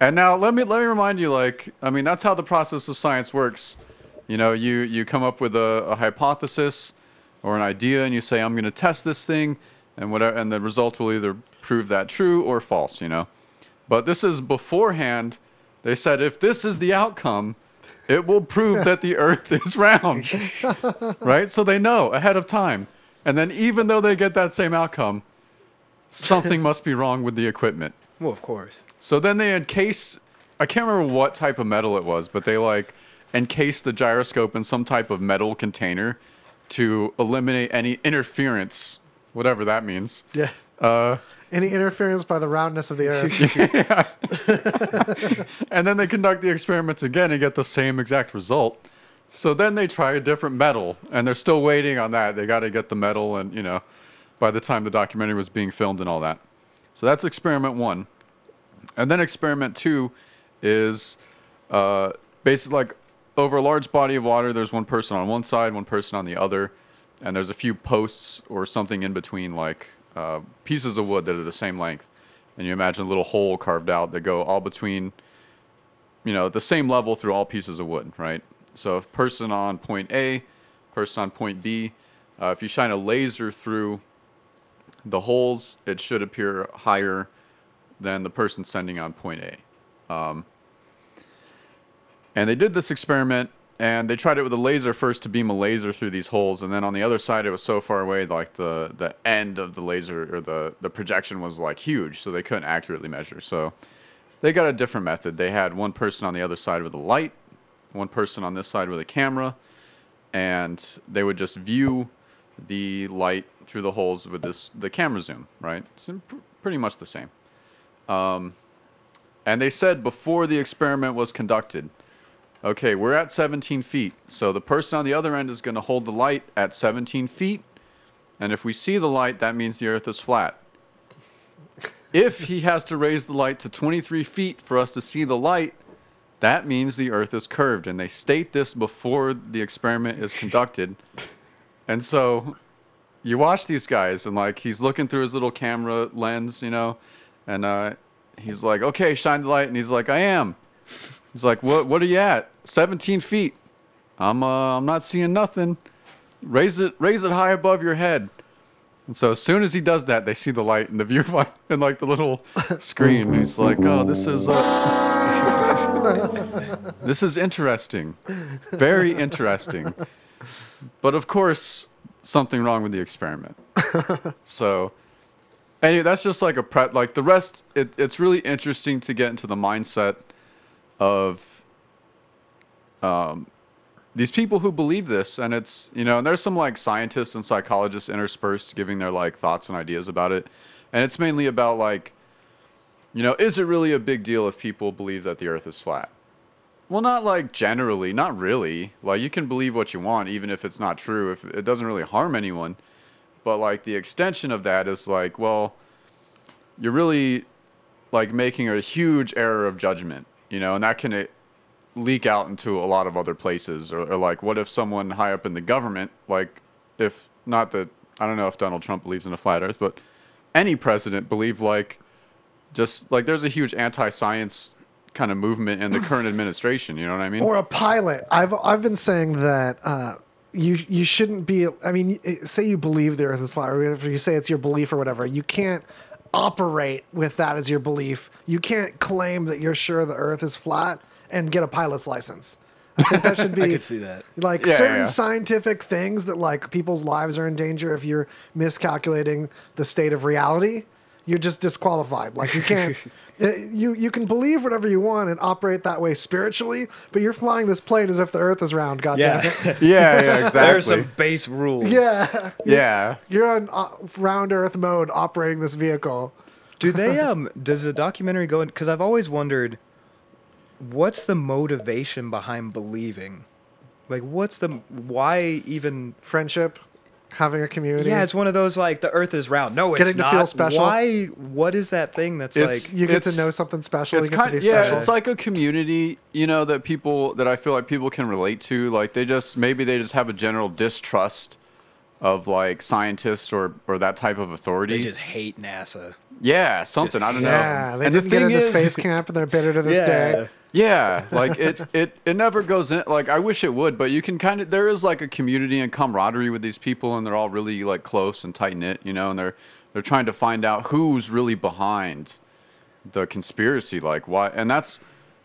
and now let me let me remind you, like, I mean, that's how the process of science works. You know, you you come up with a, a hypothesis or an idea, and you say, "I'm going to test this thing," and whatever, and the result will either prove that true or false. You know, but this is beforehand. They said if this is the outcome, it will prove that the Earth is round, right? So they know ahead of time, and then even though they get that same outcome, something must be wrong with the equipment. Well, of course. So then they encase I can't remember what type of metal it was, but they like encased the gyroscope in some type of metal container to eliminate any interference, whatever that means. Yeah. Uh, Any interference by the roundness of the Earth. and then they conduct the experiments again and get the same exact result. So then they try a different metal, and they're still waiting on that. They got to get the metal, and you know, by the time the documentary was being filmed and all that. So that's experiment one. And then experiment two is uh, basically like over a large body of water, there's one person on one side, one person on the other, and there's a few posts or something in between, like uh, pieces of wood that are the same length. And you imagine a little hole carved out that go all between, you know, the same level through all pieces of wood, right? So if person on point A, person on point B, uh, if you shine a laser through the holes, it should appear higher than the person sending on point A. Um, and they did this experiment, and they tried it with a laser first to beam a laser through these holes, and then on the other side, it was so far away, like the the end of the laser or the the projection was like huge, so they couldn't accurately measure. So they got a different method. They had one person on the other side with a light, one person on this side with a camera, and they would just view the light through the holes with this the camera zoom, right? It's pr- pretty much the same. Um, and they said before the experiment was conducted, okay, we're at 17 feet, so the person on the other end is going to hold the light at 17 feet, and if we see the light, that means the Earth is flat. If he has to raise the light to 23 feet for us to see the light, that means the Earth is curved. And they state this before the experiment is conducted. And so you watch these guys, and like he's looking through his little camera lens, you know, and uh, he's like, okay, shine the light. And he's like, I am. He's like, what, what are you at? 17 feet. I'm, uh, I'm not seeing nothing. Raise it, raise it high above your head. And so as soon as he does that, they see the light in the viewfinder and like the little screen. He's like, "Oh, this is uh, this is interesting, very interesting." But of course, something wrong with the experiment. So anyway, that's just like a prep. Like the rest, it, it's really interesting to get into the mindset of um, these people who believe this and it's you know and there's some like scientists and psychologists interspersed giving their like thoughts and ideas about it and it's mainly about like you know is it really a big deal if people believe that the earth is flat well not like generally not really. Like you can believe what you want even if it's not true if it doesn't really harm anyone. But like the extension of that is like well you're really like making a huge error of judgment you know and that can uh, leak out into a lot of other places. Or, or like what if someone high up in the government like if not that i don't know if donald trump believes in a flat earth but any president believed like just like there's a huge anti-science kind of movement in the current administration you know what i mean or a pilot. I've I've been saying that uh, you you shouldn't be. I mean, say you believe the Earth is flat, or if you say it's your belief or whatever, you can't operate with that as your belief. You can't claim that you're sure the Earth is flat and get a pilot's license. I think that should be. I could see that. Like Yeah, certain yeah. scientific things that like people's lives are in danger if you're miscalculating the state of reality, you're just disqualified. Like you can't you you can believe whatever you want and operate that way spiritually, but you're flying this plane as if the earth is round, God Yeah. damn it. yeah yeah exactly There's some base rules. Yeah. yeah You're on uh, round earth mode operating this vehicle. Do they um does the documentary go in cuz I've always wondered what's the motivation behind believing? Like what's the why even Friendship, having a community. Yeah, it's one of those like the earth is round. No, it's Getting to not. feel special. Why what is that thing that's It's- like you get to it's- know something special. it's you get kind to be yeah special. it's like a community you know that people that i feel like people can relate to like they just maybe they just have a general distrust of like scientists or or that type of authority they just hate NASA. yeah something i don't yeah, know they and didn't the get thing into is space camp and they're bitter to this Yeah. day. Yeah like it it it never goes in like i wish it would but you can kind of there is like a community and camaraderie with these people and they're all really like close and tight knit you know and they're they're trying to find out who's really behind the conspiracy like why and that's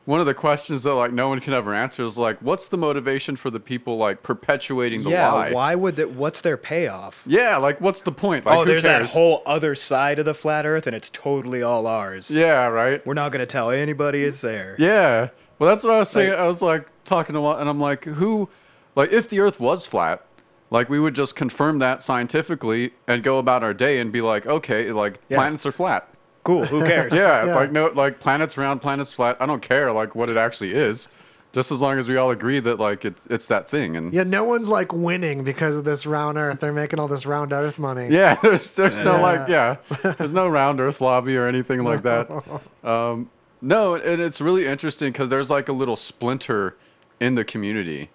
one of the questions that like no one can ever answer is like what's the motivation for the people like perpetuating the yeah, lie why would that what's their payoff? yeah like what's the point like oh, there's cares that whole other side of the flat earth and it's totally all ours. yeah right We're not going to tell anybody it's there. Yeah. Well, that's what I was saying. Like- I was like talking to one, and I'm like, who, like, if the Earth was flat, like, we would just confirm that scientifically and go about our day and be like, okay, like, Yeah. planets are flat. Cool, who cares? Yeah, Yeah. Like, no, like, planets round, planets flat. I don't care, like, what it actually is, just as long as we all agree that, like, it's it's that thing. And Yeah, no one's like winning because of this round Earth. They're making all this round Earth money. Yeah, there's there's no like yeah, there's no round Earth lobby or anything like that. Um, no, and it's really interesting because there's like a little splinter in the community,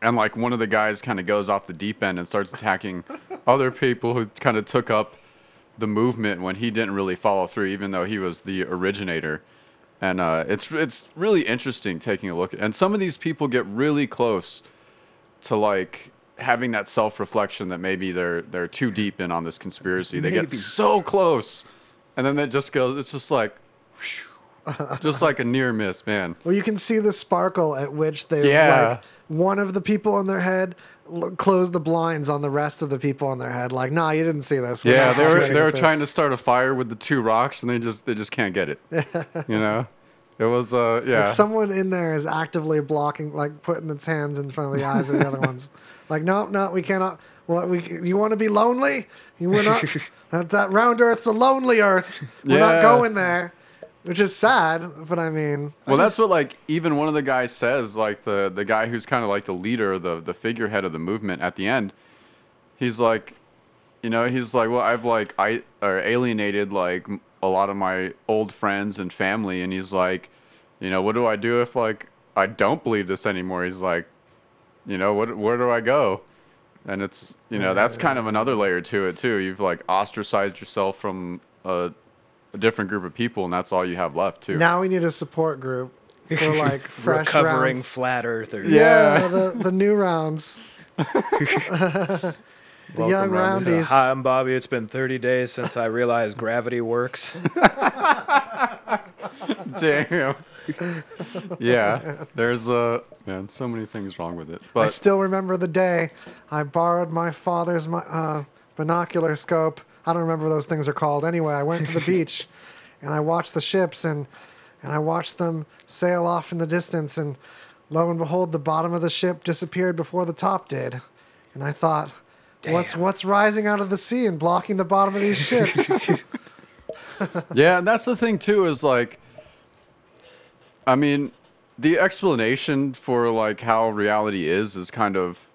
and like one of the guys kind of goes off the deep end and starts attacking other people who kind of took up the movement when he didn't really follow through, even though he was the originator. And uh, it's it's really interesting taking a look, and some of these people get really close to like having that self reflection that maybe they're they're too deep in on this conspiracy. They get so close, and then it just goes. It's just like, whew, just like a near miss, man. Well, you can see the sparkle at which they Yeah. like one of the people in their head l- closed the blinds on the rest of the people on their head. Like, nah, you didn't see this. We're Yeah, they were they were trying to start a fire with the two rocks, and they just they just can't get it. You know, It was uh Like, yeah. someone in there is actively blocking, like putting its hands in front of the eyes of the other ones. Like, no, no, we cannot. What we? You want to be lonely? You will not. that that round Earth's a lonely Earth. We're not going there, which is sad. But I mean, Well, that's what like even one of the guys says, like the the guy who's kind of like the leader, the the figurehead of the movement at the end. He's like, you know, he's like, well, I've like I or alienated like a lot of my old friends and family, and he's like, you know, what do I do if like I don't believe this anymore? He's like, you know, what where do I go? And it's you know that's kind of another layer to it too. You've like ostracized yourself from a, a different group of people, and that's all you have left too. now we need a support group for like fresh Recovering rounds. flat earthers. Yeah, the the new rounds. The young Welcome, roundies. Hi, I'm Bobby. It's been 30 days since I realized gravity works. Damn. yeah, there's uh, man, so many things wrong with it. But I still remember the day I borrowed my father's mi- uh, binocular scope. I don't remember what those things are called. Anyway, I went to the beach and I watched the ships and and I watched them sail off in the distance and lo and behold the bottom of the ship disappeared before the top did. And I thought, what's what's rising out of the sea and blocking the bottom of these ships? yeah, and that's the thing too. Is like, I mean, the explanation for like how reality is is kind of,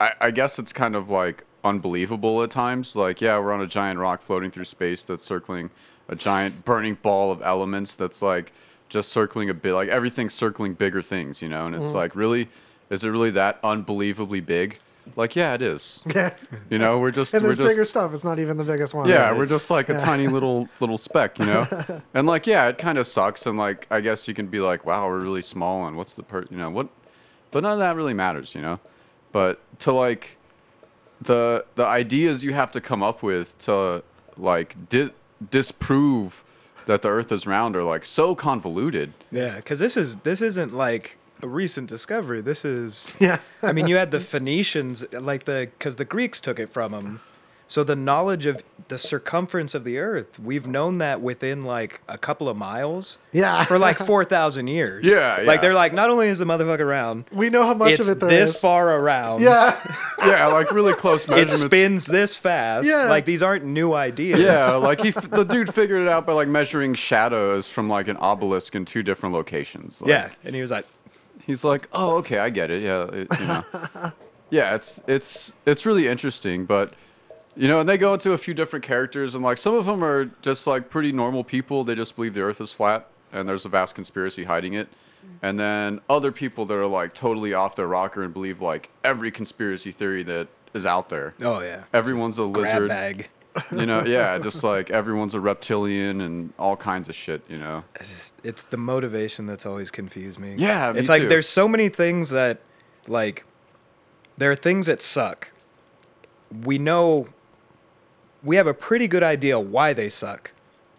I, I guess it's kind of like unbelievable at times. Like, yeah, we're on a giant rock floating through space that's circling a giant burning ball of elements that's like just circling a bit, like everything's circling bigger things, you know. And it's mm. like, really, is it really that unbelievably big? Like, yeah, it is. yeah. You know, we're just And we're just bigger stuff. It's not even the biggest one. yeah, we're just like a tiny little little speck, you know. and like, yeah, it kind of sucks. And like, I guess you can be like, wow, we're really small, and what's the per, you know, what? But none of that really matters, you know. But to like, the the ideas you have to come up with to like di- disprove that the Earth is round are like so convoluted. Yeah, because this is this isn't like a recent discovery. This is Yeah. I mean, you had the Phoenicians, like the because the Greeks took it from them. So the knowledge of the circumference of the Earth, we've known that within like a couple of miles Yeah. for like four thousand years. Yeah, yeah. Like they're like, not only is the motherfucker round, we know how much it's of it there this is. far around. Yeah. Yeah, like really close measurements. It spins this fast. Yeah. Like these aren't new ideas. Yeah, like he, f- the dude figured it out by like measuring shadows from like an obelisk in two different locations. Like, Yeah. And he was like, he's like, oh, okay, I get it. Yeah, it, you know, yeah, it's it's it's really interesting, but you know, and they go into a few different characters, and like some of them are just like pretty normal people. They just believe the Earth is flat, and there's a vast conspiracy hiding it. Mm-hmm. And then other people that are like totally off their rocker and believe like every conspiracy theory that is out there. oh yeah. Everyone's a Grab lizard. bag. You know, yeah, just like everyone's a reptilian and all kinds of shit, you know. It's, just- it's the motivation that's always confused me. Yeah, me it's like too. there's so many things that, like, there are things that suck. We know, we have a pretty good idea why they suck,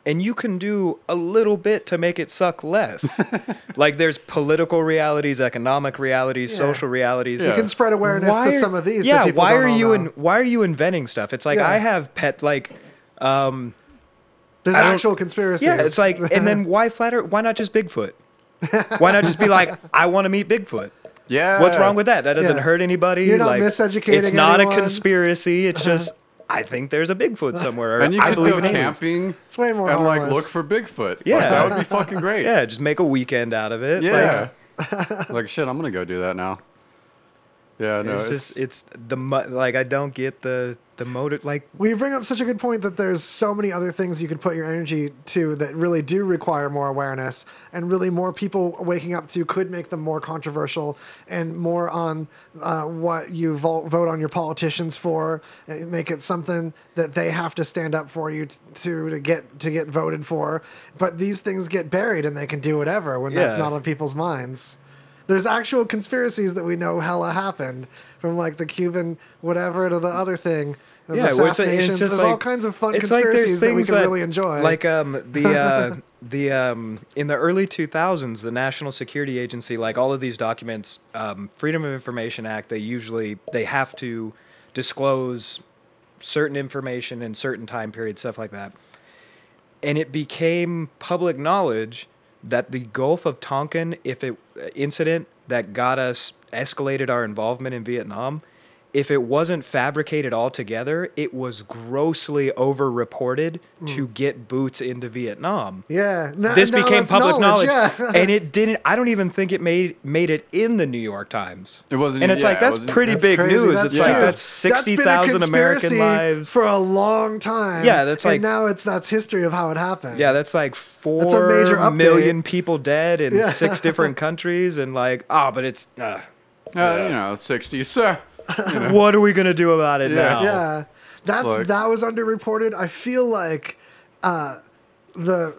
and you can do a little bit to make it suck less. like there's political realities, economic realities, Yeah. social realities. Yeah. You can spread awareness Why to some of these. that Yeah, people why don't are all you know. in, why are you inventing stuff? It's like Yeah. I have pet like um There's I don't- actual conspiracies. yeah, it's like, and then why flat Earth? Why not just Bigfoot? Why not just be like, I want to meet Bigfoot? Yeah. What's wrong with that? That doesn't Yeah. hurt anybody. You're not like, miseducating It's not anyone. a conspiracy. It's just, I think there's a Bigfoot somewhere. And you I could believe go in aliens. camping It's way more and like harmless. look for Bigfoot. Yeah. Like, that would be fucking great. Yeah, just make a weekend out of it. Yeah. like shit, I'm gonna go do that now. Yeah, no, it's, it's, just, it's the mo- like I don't get the the motive. Like, we bring up such a good point that there's so many other things you could put your energy to that really do require more awareness, and really more people waking up to could make them more controversial and more on uh, what you vote, vote on your politicians for, and make it something that they have to stand up for you t- to to get to get voted for. But these things get buried, and they can do whatever when that's not on people's minds. There's actual conspiracies that we know hella happened from like the Cuban whatever to the other thing. yeah, well, it's, it's just There's like all kinds of fun it's like there's conspiracies that we can really enjoy. Like um the uh, the um in the early 2000s, the National Security Agency, like all of these documents, um, Freedom of Information Act, they usually they have to disclose certain information in certain time periods, stuff like that. And it became public knowledge that the Gulf of Tonkin, if it uh, incident that got us escalated our involvement in Vietnam, if it wasn't fabricated altogether, it was grossly overreported to get boots into Vietnam. Yeah. Now- this now became public knowledge, Yeah. and it didn't. I don't even think it made made it in the New York Times. It wasn't and it's yeah, like that's wasn't- pretty That's big crazy. news. That's it's like that's That's been a sixty thousand American lives. for a long time. Yeah, that's like- and now it's that's history of how it happened. Yeah, that's like four That's a major update. million people dead in Yeah. six different countries, and like, oh, but it's. Uh, Uh, You know, 60s. Sir. What are we gonna do about it Yeah. now? Yeah, that's Like- that was underreported. I feel like uh, the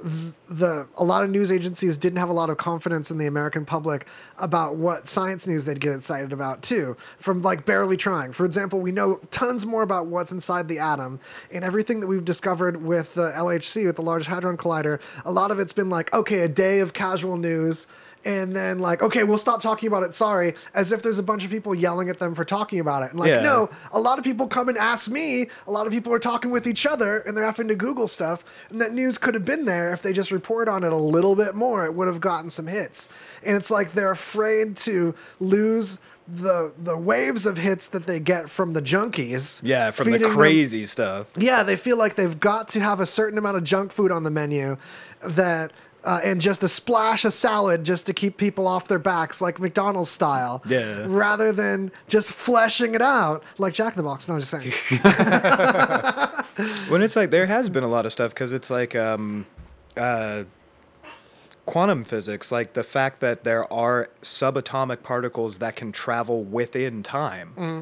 the a lot of news agencies didn't have a lot of confidence in the American public about what science news they'd get excited about too. From like barely trying. For example, we know tons more about what's inside the atom and everything that we've discovered with the LHC with the Large Hadron Collider. A lot of it's been like okay, a day of casual news and then like okay we'll stop talking about it. Sorry. As if there's a bunch of people yelling at them for talking about it. And like Yeah. no a lot of people come and ask me. A lot of people are talking with each other and they're having to google stuff. And that news could have been there if they just report on it a little bit more. It would have gotten some hits. And it's like they're afraid to lose the the waves of hits that they get from the junkies. Yeah, from the feeding them- crazy stuff. yeah, they feel like they've got to have a certain amount of junk food on the menu that uh, and just a splash of salad just to keep people off their backs, like McDonald's style. Yeah. Rather than just fleshing it out like Jack in the Box. No, I'm just saying. When it's like there has been a lot of stuff because it's like um, uh, quantum physics, like the fact that there are subatomic particles that can travel within time. Mm-hmm.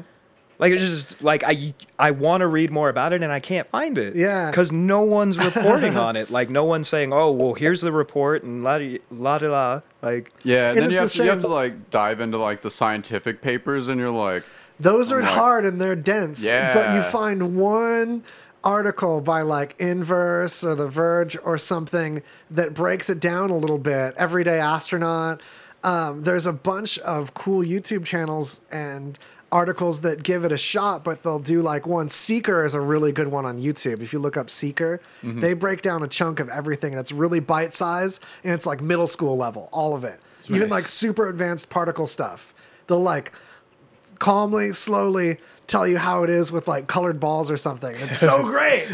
Like it's just like I I want to read more about it and I can't find it. Yeah. because no one's reporting on it. Like no one's saying, "Oh, well, here's the report," and la di- la di la. Like Yeah, and And then you have, it's to, a you have to like dive into like the scientific papers, and you're like, Those are like- hard and they're dense. Yeah. But you find one article by like Inverse or The Verge or something that breaks it down a little bit. Everyday Astronaut. Um, there's a bunch of cool YouTube channels and articles that give it a shot, but they'll do like one. Seeker is a really good one on YouTube. If you look up Seeker, mm-hmm. they break down a chunk of everything and it's really bite sized and it's like middle school level, all of it. Even Nice. like super advanced particle stuff. They'll like calmly, slowly tell you how it is with like colored balls or something. It's so great.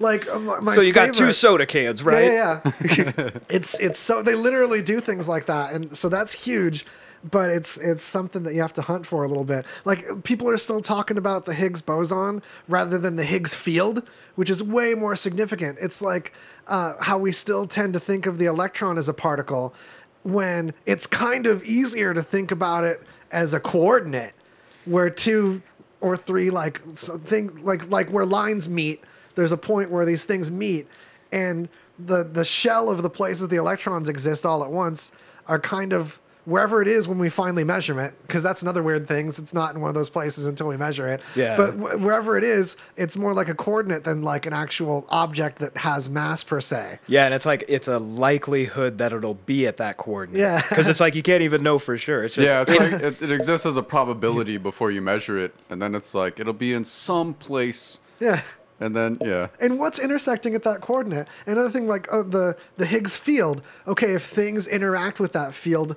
Like my, so, you got two soda cans, right? Yeah, yeah. yeah. it's it's so they literally do things like that, and so that's huge. But it's it's something that you have to hunt for a little bit. Like people are still talking about the Higgs boson rather than the Higgs field, which is way more significant. It's like uh, how we still tend to think of the electron as a particle, when it's kind of easier to think about it as a coordinate where two or three like something like like where lines meet there's a point where these things meet and the the shell of the places the electrons exist all at once are kind of wherever it is when we finally measure it because that's another weird thing is it's not in one of those places until we measure it Yeah. but wh- wherever it is it's more like a coordinate than like an actual object that has mass per se Yeah, and it's like it's a likelihood that it'll be at that coordinate. Yeah. because it's like you can't even know for sure. It's just yeah, it's like it, it exists as a probability before you measure it, and then it's like it'll be in some place, yeah and then yeah, and what's intersecting at that coordinate another thing like oh, the the higgs field okay if things interact with that field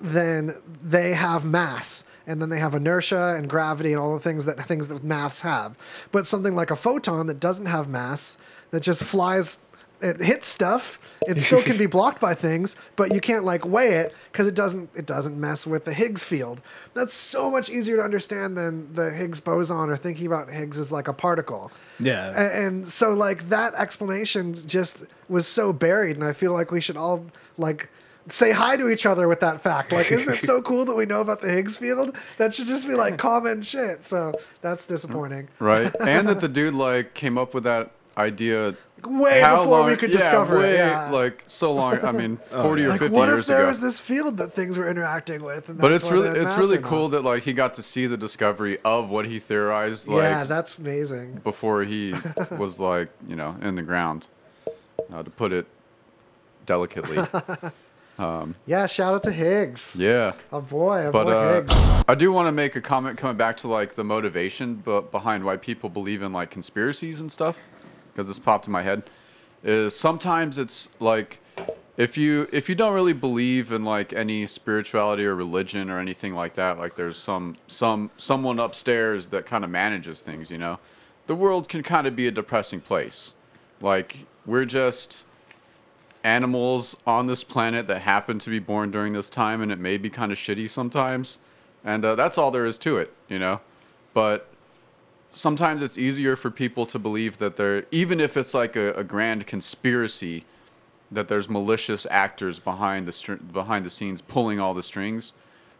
then they have mass and then they have inertia and gravity and all the things that things that maths have. But something like a photon that doesn't have mass that just flies it hits stuff it still can be blocked by things but you can't like weigh it because it doesn't it doesn't mess with the higgs field. That's so much easier to understand than the higgs boson or thinking about higgs as like a particle. Yeah. a- and so like that explanation just was so buried and i feel like we should all like say hi to each other with that fact like isn't it so cool that we know about the higgs field that should just be like common shit so that's disappointing right, and that the dude like came up with that idea Way before we could yeah, discover it, yeah. like so long. I mean, forty or fifty like fifty what if years there ago. was this field that things were interacting with and but it's really it's really or not? cool that like he got to see the discovery of what he theorized like yeah that's amazing before he was like you know in the ground uh, to put it delicately yeah shout out to higgs. Yeah. Oh boy oh but boy uh, higgs. I do want to make a comment coming back to like the motivation but behind why people believe in like conspiracies and stuff because this popped in my head is sometimes it's like if you if you don't really believe in like any spirituality or religion or anything like that, like there's some some someone upstairs that kind of manages things, you know, the world can kind of be a depressing place. Like we're just animals on this planet that happen to be born during this time, and it may be kind of shitty sometimes, and uh, that's all there is to it, you know. But sometimes it's easier for people to believe that there, even if it's like a, a grand conspiracy, that there's malicious actors behind the str- behind the scenes pulling all the strings.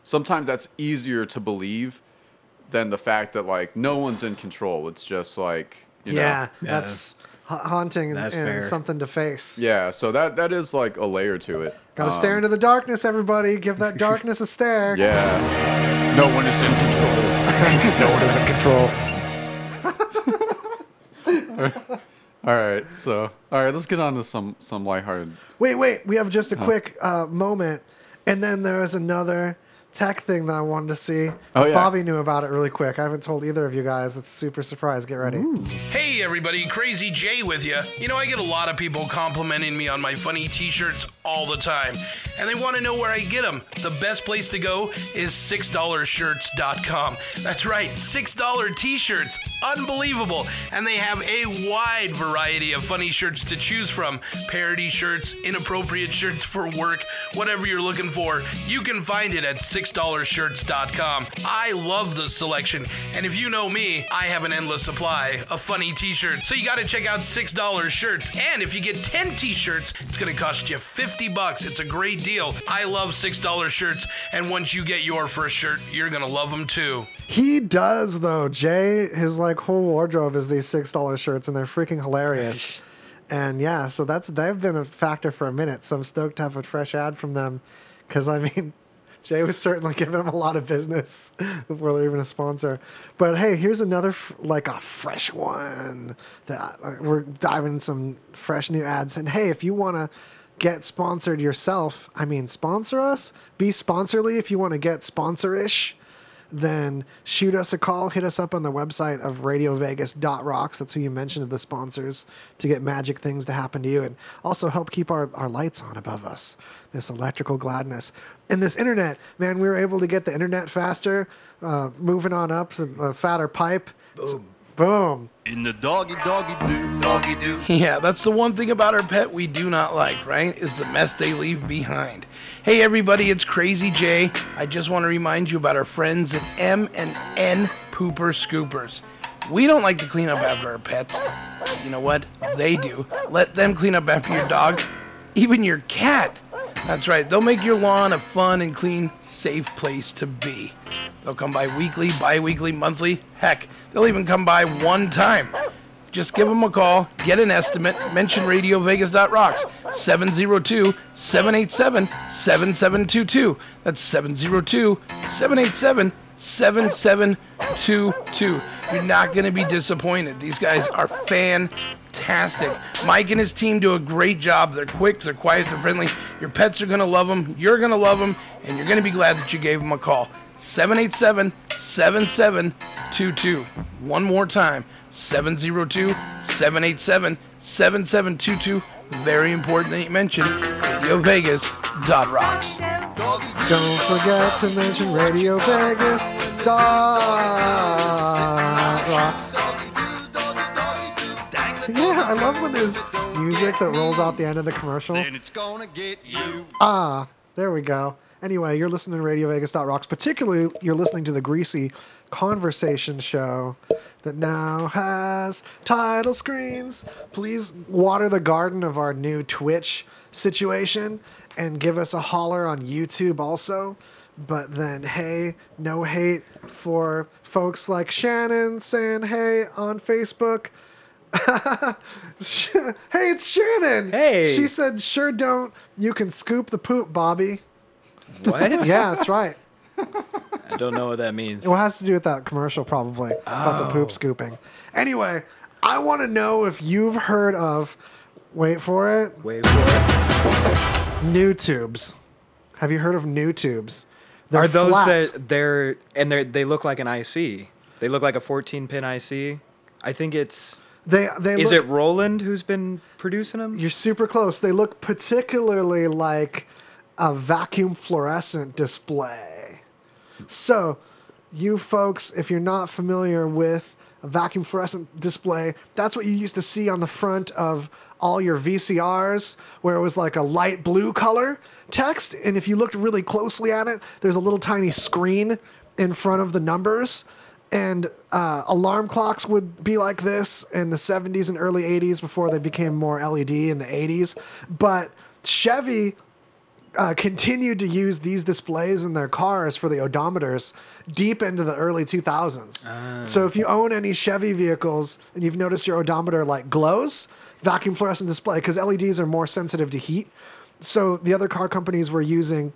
Sometimes that's easier to believe than the fact that like no one's in control. It's just like you yeah, know, that's ha- haunting and, That's and fair. something to face. yeah. So that that is like a layer to it. Gotta Um, stare into the darkness, everybody. Give that darkness a stare. Yeah. No one is in control. no one is in control. all right, so all right, let's get on to some some lighthearted. Wait, wait. We have just a quick uh, moment, and then there's another tech thing that I wanted to see. Oh, yeah. Bobby knew about it really quick. I haven't told either of you guys. It's a super surprise. Get ready. Hey everybody, Crazy Jay with you. You know, I get a lot of people complimenting me on my funny t shirts all the time, and they want to know where I get them. The best place to go is $6shirts.com. That's right, $6 t shirts. Unbelievable. And they have a wide variety of funny shirts to choose from parody shirts, inappropriate shirts for work, whatever you're looking for. You can find it at $6shirts.com. I love the selection, and if you know me, I have an endless supply of funny t shirts. So you got to check out $6 shirts. And if you get 10 t shirts, it's going to cost you 50 bucks. It's a great deal. I love $6 shirts, and once you get your first shirt, you're going to love them too. He does though. Jay, his like whole wardrobe is these six dollar shirts, and they're freaking hilarious. and yeah, so that's they've been a factor for a minute. So I'm stoked to have a fresh ad from them, because I mean, Jay was certainly giving them a lot of business before they're even a sponsor. But hey, here's another f- like a fresh one that uh, we're diving in some fresh new ads. And hey, if you want to get sponsored yourself, I mean, sponsor us. Be sponsorly if you want to get sponsorish then shoot us a call. Hit us up on the website of radiovegas.rocks. That's who you mentioned of the sponsors to get magic things to happen to you and also help keep our, our lights on above us. This electrical gladness. And this internet, man, we were able to get the internet faster, uh, moving on up, a fatter pipe. Boom. Boom. In the doggy doggy do, doggy do. Yeah, that's the one thing about our pet we do not like, right? Is the mess they leave behind. Hey everybody, it's Crazy Jay. I just want to remind you about our friends at M and N Pooper Scoopers. We don't like to clean up after our pets. You know what? They do. Let them clean up after your dog, even your cat. That's right. They'll make your lawn a fun and clean, safe place to be. They'll come by weekly, bi-weekly, monthly. Heck, they'll even come by one time. Just give them a call, get an estimate, mention RadioVegas.rocks, 702-787-7722. That's 702-787-7722. You're not going to be disappointed. These guys are fantastic. Mike and his team do a great job. They're quick, they're quiet, they're friendly. Your pets are going to love them, you're going to love them, and you're going to be glad that you gave them a call. 787 7722. One more time 702 787 7722. Very important that you mention Radio Vegas. Dot rocks. Don't forget to mention Radio Vegas. Dot rocks. Yeah, I love when there's music that rolls out the end of the commercial. Then it's gonna get you. Ah, there we go. Anyway, you're listening to Radio Vegas Rocks. Particularly, you're listening to the Greasy Conversation Show that now has title screens. Please water the garden of our new Twitch situation and give us a holler on YouTube also. But then, hey, no hate for folks like Shannon saying hey on Facebook. hey, it's Shannon. Hey. She said, sure don't. You can scoop the poop, Bobby. What? Yeah, that's right. I don't know what that means. It has to do with that commercial, probably, about the poop oh. scooping. Anyway, I want to know if you've heard of, wait for it, Wait for it. Nutubes. Have you heard of Nutubes? They're Are those flat. that they're and they they look like an IC? They look like a 14 pin IC. I think it's They they Is look, it Roland who's been producing them? You're super close. They look particularly like a vacuum fluorescent display. So, you folks, if you're not familiar with a vacuum fluorescent display, that's what you used to see on the front of all your VCRs, where it was like a light blue color text. And if you looked really closely at it, there's a little tiny screen in front of the numbers. And uh, alarm clocks would be like this in the 70s and early 80s before they became more LED in the 80s. But Chevy uh, continued to use these displays in their cars for the odometers deep into the early 2000s. So if you own any Chevy vehicles and you've noticed your odometer like glows, vacuum fluorescent display because LEDs are more sensitive to heat. So the other car companies were using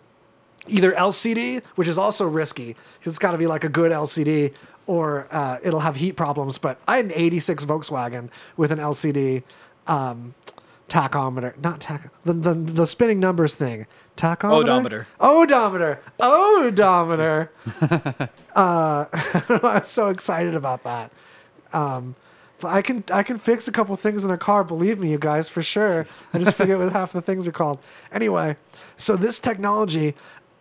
either LCD, which is also risky because it's got to be like a good LCD, or uh, it'll have heat problems. But I had an '86 Volkswagen with an LCD um, tachometer, not tach, the, the the spinning numbers thing, tachometer, Odometer. odometer, odometer. uh, I'm so excited about that. Um, but I can I can fix a couple things in a car. Believe me, you guys, for sure. I just forget what half the things are called. Anyway, so this technology,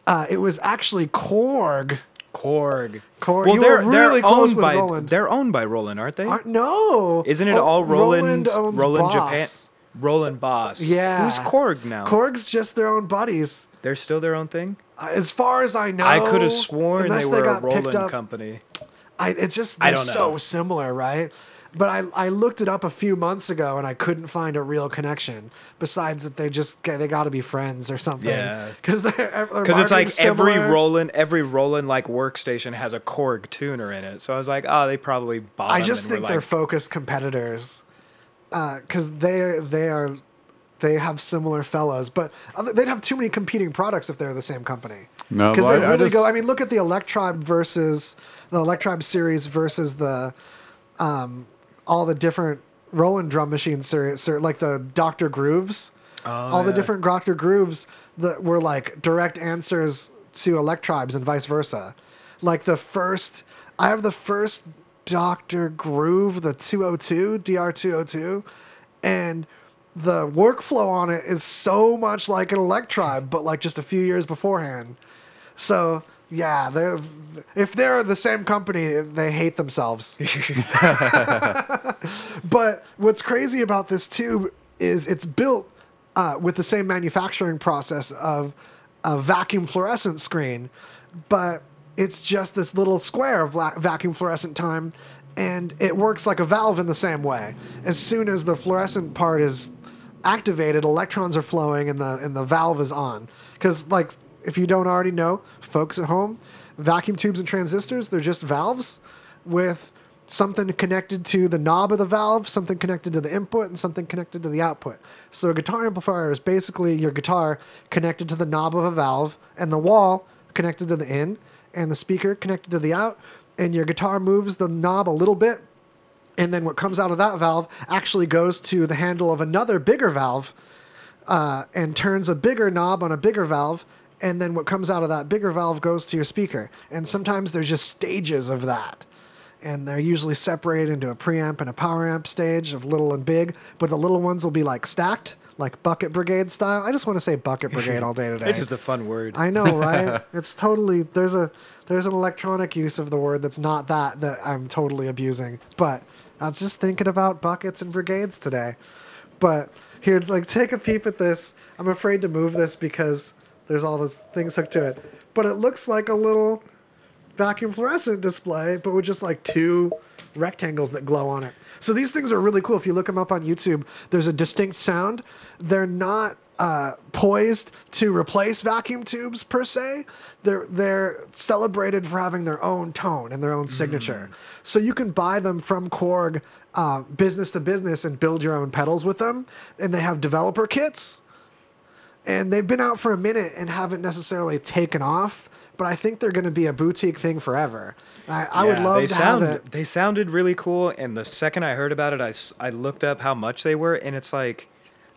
uh, it was actually Korg. Korg. Korg. Well, You they're really they're owned by Roland. they're owned by Roland, aren't they? Aren't- no, Isn't it Oh, all Roland? Roland Boss. Japan. Roland Boss. Yeah. Who's Korg now? Korg's just their own buddies. They're still their own thing. Uh, As far as I know, I could have sworn they were a got picked Roland up- company. I, it's just they're so similar, right? But I, I looked it up a few months ago and I couldn't find a real connection. Besides that, they just they got to be friends or something. Yeah. because they're Because it's like every. Roland, every Roland like workstation has a Korg tuner in it. So I was like, oh, they probably bought. I just think they're focused competitors because they they are they have similar fellows, but they'd have too many competing products if they're the same company. No, because they I- I just- go. I mean, look at the Electribe versus the Electribe series versus the um, all the different Roland drum machine series, like the Doctor Grooves. Oh, all the different Doctor Grooves that were like direct answers to Electribes and vice versa. Like the first, I have the first Doctor Groove, the 202, DR202, and the workflow on it is so much like an Electribe, but like just a few years beforehand. So yeah, they're if they're the same company, they hate themselves. but what's crazy about this tube is it's built uh, with the same manufacturing process of a vacuum fluorescent screen, but it's just this little square of la- vacuum fluorescent time, and it works like a valve in the same way. As soon as the fluorescent part is activated, electrons are flowing, and the and the valve is on. Because like if you don't already know, folks at home, vacuum tubes and transistors they're just valves with something connected to the knob of the valve, something connected to the input, and something connected to the output. So a guitar amplifier is basically your guitar connected to the knob of a valve, and the wall connected to the in, and the speaker connected to the out, and your guitar moves the knob a little bit, and then what comes out of that valve actually goes to the handle of another bigger valve uh, and turns a bigger knob on a bigger valve and then what comes out of that bigger valve goes to your speaker. And sometimes there's just stages of that and they're usually separated into a preamp and a power amp stage of little and big but the little ones will be like stacked like bucket brigade style i just want to say bucket brigade all day today It's just a fun word. I know, right? it's totally there's a there's an electronic use of the word that's not that that I'm totally abusing. But I was just thinking about buckets and brigades today. But here, like, take a peep at this. I'm afraid to move this because there's all those things hooked to it. But it looks like a little vacuum fluorescent display, but with just like two rectangles that glow on it. So these things are really cool. If you look them up on YouTube, there's a distinct sound. They're not uh, poised to replace vacuum tubes per se. They're they're celebrated for having their own tone and their own signature. So you can buy them from Korg, uh, business to business, and build your own pedals with them. And they have developer kits and they've been out for a minute and haven't necessarily taken off. But I think they're going to be a boutique thing forever. I, I would love they to sound, have it. They sounded really cool, and the second I heard about it, I, I looked up how much they were, and it's like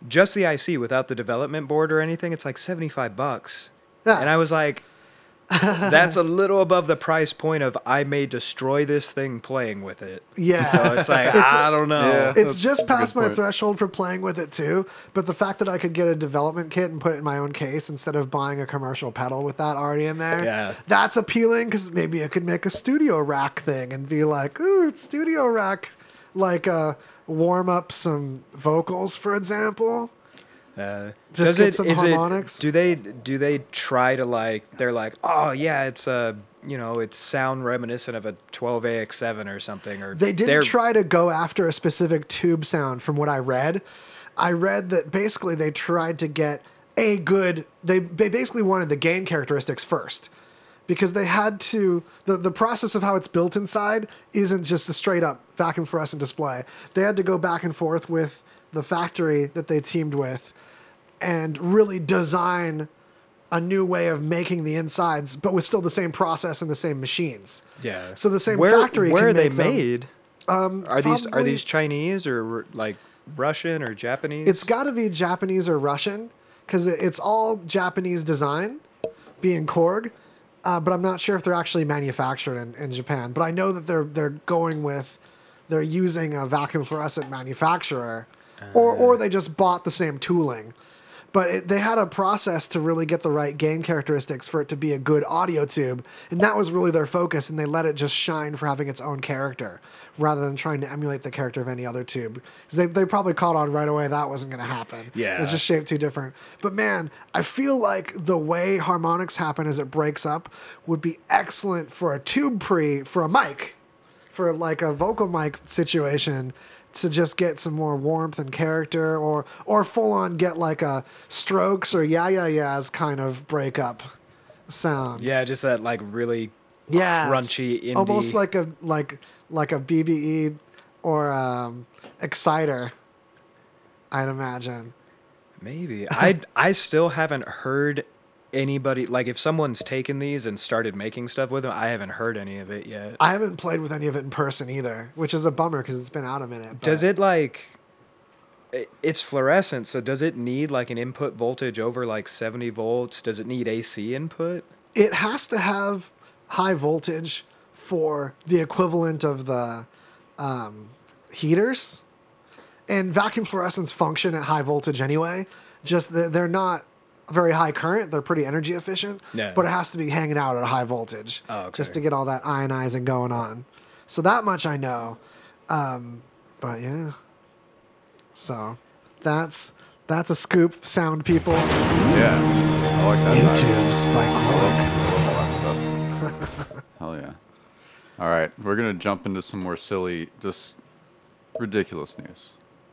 just the IC without the development board or anything. It's like seventy five bucks, Yeah. and I was like, that's a little above the price point of I may destroy this thing playing with it. Yeah. So it's like I don't know. Yeah. it's just past my point. threshold for playing with it too. But the fact that I could get a development kit and put it in my own case instead of buying a commercial pedal with that already in there, Yeah. that's appealing because maybe I could make a studio rack thing and be like, ooh, it's studio rack, like uh, warm up some vocals, for example. Uh, Just does get it, some harmonics? It, do they do they try to like? They're like, oh yeah, it's a you know, it's sound reminiscent of a 12AX7 or something. Or They didn't they're- try to go after a specific tube sound from what I read. I read that basically they tried to get a good they they basically wanted the gain characteristics first. Because they had to the, the process of how it's built inside isn't just a straight up vacuum fluorescent display. They had to go back and forth with the factory that they teamed with and really design a new way of making the insides, but with still the same process and the same machines. Yeah. So the same where, factory Where are they them. made? Um, are these are these Chinese or like Russian or Japanese? It's got to be Japanese or Russian because it's all Japanese design, being Korg. Uh, but I'm not sure if they're actually manufactured in, in Japan. But I know that they're they're going with they're using a vacuum fluorescent manufacturer, or or they just bought the same tooling. But it, they had a process to really get the right gain characteristics for it to be a good audio tube, and that was really their focus. And they let it just shine for having its own character, rather than trying to emulate the character of any other tube. Because they they probably caught on right away that wasn't going to happen. Yeah. it's just shaped too different. But man, I feel like the way harmonics happen as it breaks up would be excellent for a tube pre for a mic for like a vocal mic situation to just get some more warmth and character or or full on get like a strokes or yeah yeah yeahs kind of breakup sound. yeah, just that like really Yeah. crunchy indie. Almost like a like like a BBE or um exciter I'd imagine. Maybe I I still haven't heard anybody like if someone's taken these and started making stuff with them. I haven't heard any of it yet. I haven't played with any of it in person either, which is a bummer because it's been out a minute. Does it like? It's fluorescent, so does it need like an input voltage over like seventy volts? Does it need AC input? it has to have high voltage for the equivalent of the um, heaters. And vacuum fluorescents function at high voltage anyway. Just they're not very high current. They're pretty energy efficient. Yeah. But it has to be hanging out at a high voltage Oh, okay. just to get all that ionizing going on. So that much I know. Um, but yeah. So that's that's a scoop, sound people. Yeah. I like that. vibe. Nutubes by I Korg. all that stuff. Hell yeah. All right, we're gonna jump into some more silly, just ridiculous news.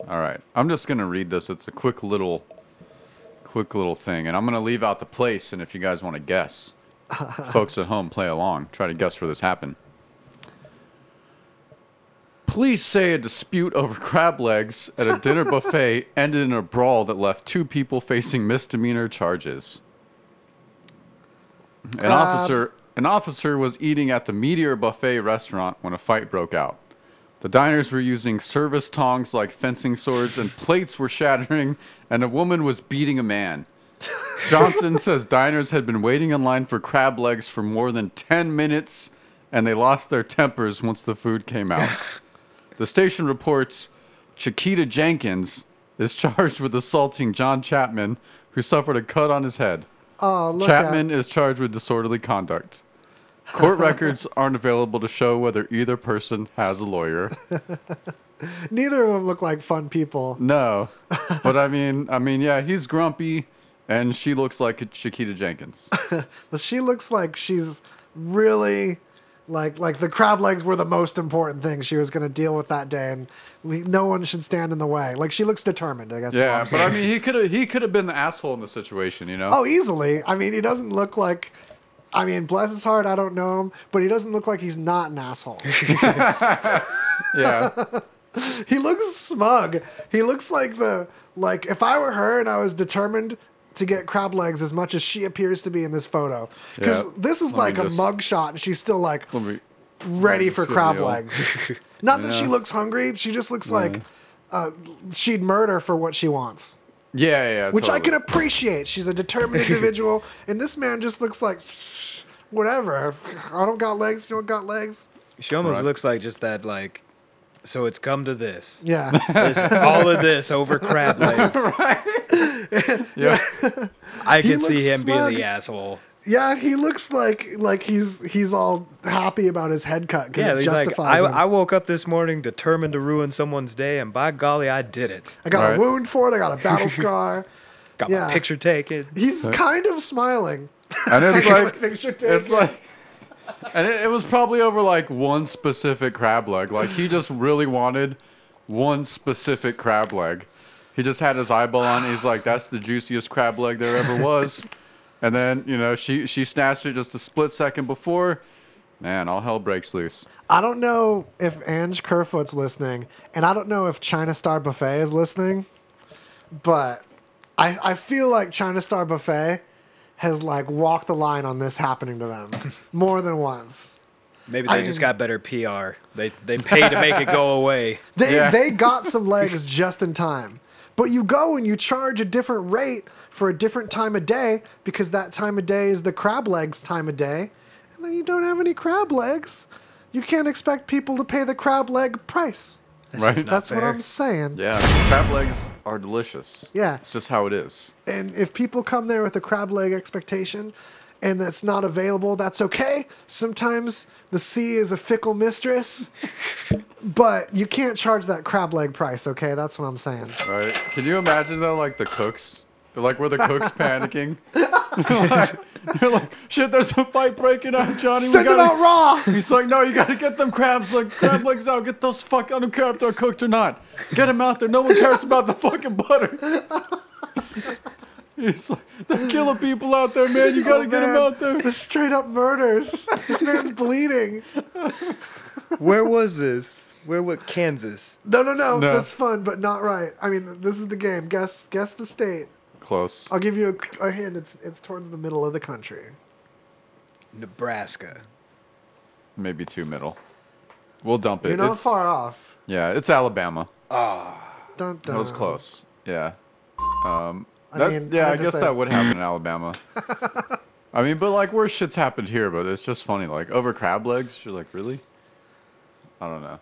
All right, I'm just gonna read this. It's a quick little, quick little thing, and I'm gonna leave out the place. And if you guys want to guess, folks at home, play along. Try to guess where this happened. Police say a dispute over crab legs at a dinner buffet ended in a brawl that left two people facing misdemeanor charges. An Crab. officer an officer was eating at the Meteor Buffet restaurant when a fight broke out. The diners were using service tongs like fencing swords and plates were shattering and a woman was beating a man. Johnson says diners had been waiting in line for crab legs for more than 10 minutes and they lost their tempers once the food came out. The station reports Chiquita Jenkins is charged with assaulting John Chapman, who suffered a cut on his head. Oh, look Chapman is charged with disorderly conduct. Court records aren't available to show whether either person has a lawyer. Neither of them look like fun people. No, but I mean, I mean, yeah, he's grumpy, and she looks like Chiquita Jenkins. But she looks like she's really like like the crab legs were the most important thing she was going to deal with that day, and we, no one should stand in the way. Like she looks determined. I guess. Yeah, but I mean, he could have he could have been the asshole in the situation, you know? oh, easily. I mean, he doesn't look like. I mean, bless his heart, I don't know him, but he doesn't look like he's not an asshole. yeah, he looks smug. He looks like the like if I were her and I was determined to get crab legs as much as she appears to be in this photo. Because Yeah. this is Let like a just- mug shot and she's still like me- ready for crab legs. Not that she looks hungry, she just looks like uh, she'd murder for what she wants. Yeah, yeah, yeah. Which I can appreciate. She's a determined individual, and this man just looks like whatever. I don't got legs. You don't got legs. She almost Right. looks like just that, like, so it's come to this. Yeah. This- all of this over crab legs. right. Yeah. I can see looks him being the asshole. Yeah, he looks like like he's he's all happy about his head cut because Yeah, it he's like, justifies I, him. I woke up this morning determined to ruin someone's day, and by golly, I did it. I got Right. a wound for it. I got a battle scar. Got Yeah. my picture taken. He's kind of smiling. And it's I got my like picture it's like and it, it was probably over like one specific crab leg. Like he just really wanted one specific crab leg. He just had his eyeball on it. He's like, that's the juiciest crab leg there ever was. And then, you know, she she snatched it just a split second before. Man, all hell breaks loose. I don't know if Ange Kerfoot's listening, and I don't know if China Star Buffet is listening, but I, I feel like China Star Buffet has like walked the line on this happening to them more than once. Maybe they I just got better PR. They they pay to make it go away. They Yeah. they got some legs just in time. But you go and you charge a different rate for a different time of day because that time of day is the crab legs time of day. And then you don't have any crab legs. You can't expect people to pay the crab leg price. right? not That's what. I'm saying. yeah, crab legs are delicious. Yeah. It's just how it is. And if people come there with a crab leg expectation and that's not available, that's okay. Sometimes the sea is a fickle mistress. but you can't charge that crab leg price, okay? That's what I'm saying. Right? Can you imagine though, like the cooks, like where the cooks panicking? like, you're like, shit, there's a fight breaking out, Johnny. we Send it gotta- out raw! He's like, no, you gotta get them crabs, like crab legs out. Get those fuck. I don't care if they're cooked or not. Get them out there. No one cares about the fucking butter. He's like, they're killing people out there, man. You gotta Oh, get them out there. They're straight up murders. This man's bleeding. Where was this? Where was Kansas? No, no, no, No. That's fun, but not right. I mean, this is the game. Guess, guess the state. Close. I'll give you a, a hint. It's it's towards the middle of the country. Nebraska. Maybe too middle. We'll dump it. You're not It's- far off. Yeah, it's Alabama. Ah, Dun, dun. That was close. Yeah. Um, I that- mean, yeah, I I guess say- that would happen in Alabama. I mean, but like worse shit's happened here, but it's just funny. Like over crab legs, you're like, really? I don't know.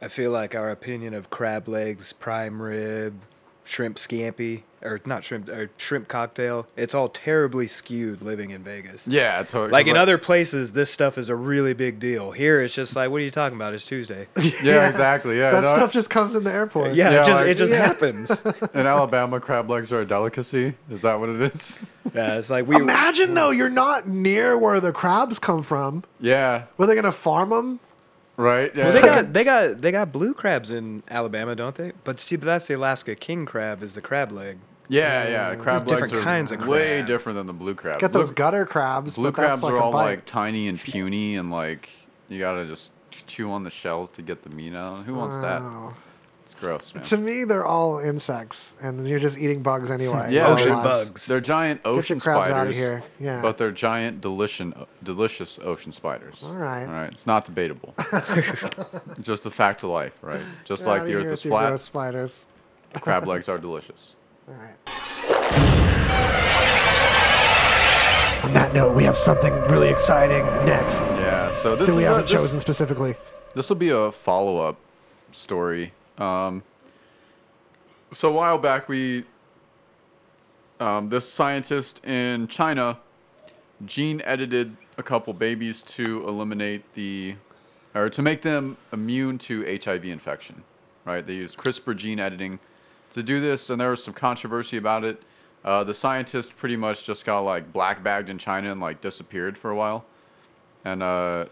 I feel like our opinion of crab legs, prime rib, shrimp scampi, or not shrimp, or shrimp cocktail, it's all terribly skewed living in Vegas. Yeah, it's hard- Like 'cause, in other places, this stuff is a really big deal. Here, it's just like, what are you talking about? It's Tuesday. Yeah, exactly. Yeah, That no, stuff just comes in the airport. Yeah, Yeah, it just like- it just Yeah. happens. in Alabama, crab legs are a delicacy. Is that what it is? Yeah, it's like we. Imagine though, you're not near where the crabs come from. Yeah. Were they gonna farm them? Right. Yeah. Well, they got they got they got blue crabs in Alabama, don't they? But see, but that's the Alaska king crab is the crab leg. yeah, yeah. Crab There's legs different are kinds of crab. way different than the blue crab. Get Blue- those gutter crabs. Blue but that's crabs like are all bite. like tiny and puny, and like you gotta just chew on the shells to get the meat out. Who wants that? Wow. It's gross, man. To me, they're all insects, and you're just eating bugs anyway. Yeah, Ocean lives. bugs. They're giant ocean Get your crabs spiders. outta here. Yeah. But they're giant, delicious, delicious ocean spiders. All right. All right. It's not debatable. Just a fact of life, right? Just Get like outta the here Earth is with your flat, gross spiders. crab legs are delicious. All right. On that note, we have something really exciting next. Yeah. So this That we is a, haven't this, chosen specifically. This will be a follow-up story. Um, so a while back, we um, this scientist in China gene edited a couple babies to eliminate the or to make them immune to HIV infection. Right? They used CRISPR gene editing to do this, and there was some controversy about it. Uh, the scientist pretty much just got like black bagged in China and like disappeared for a while, and uh,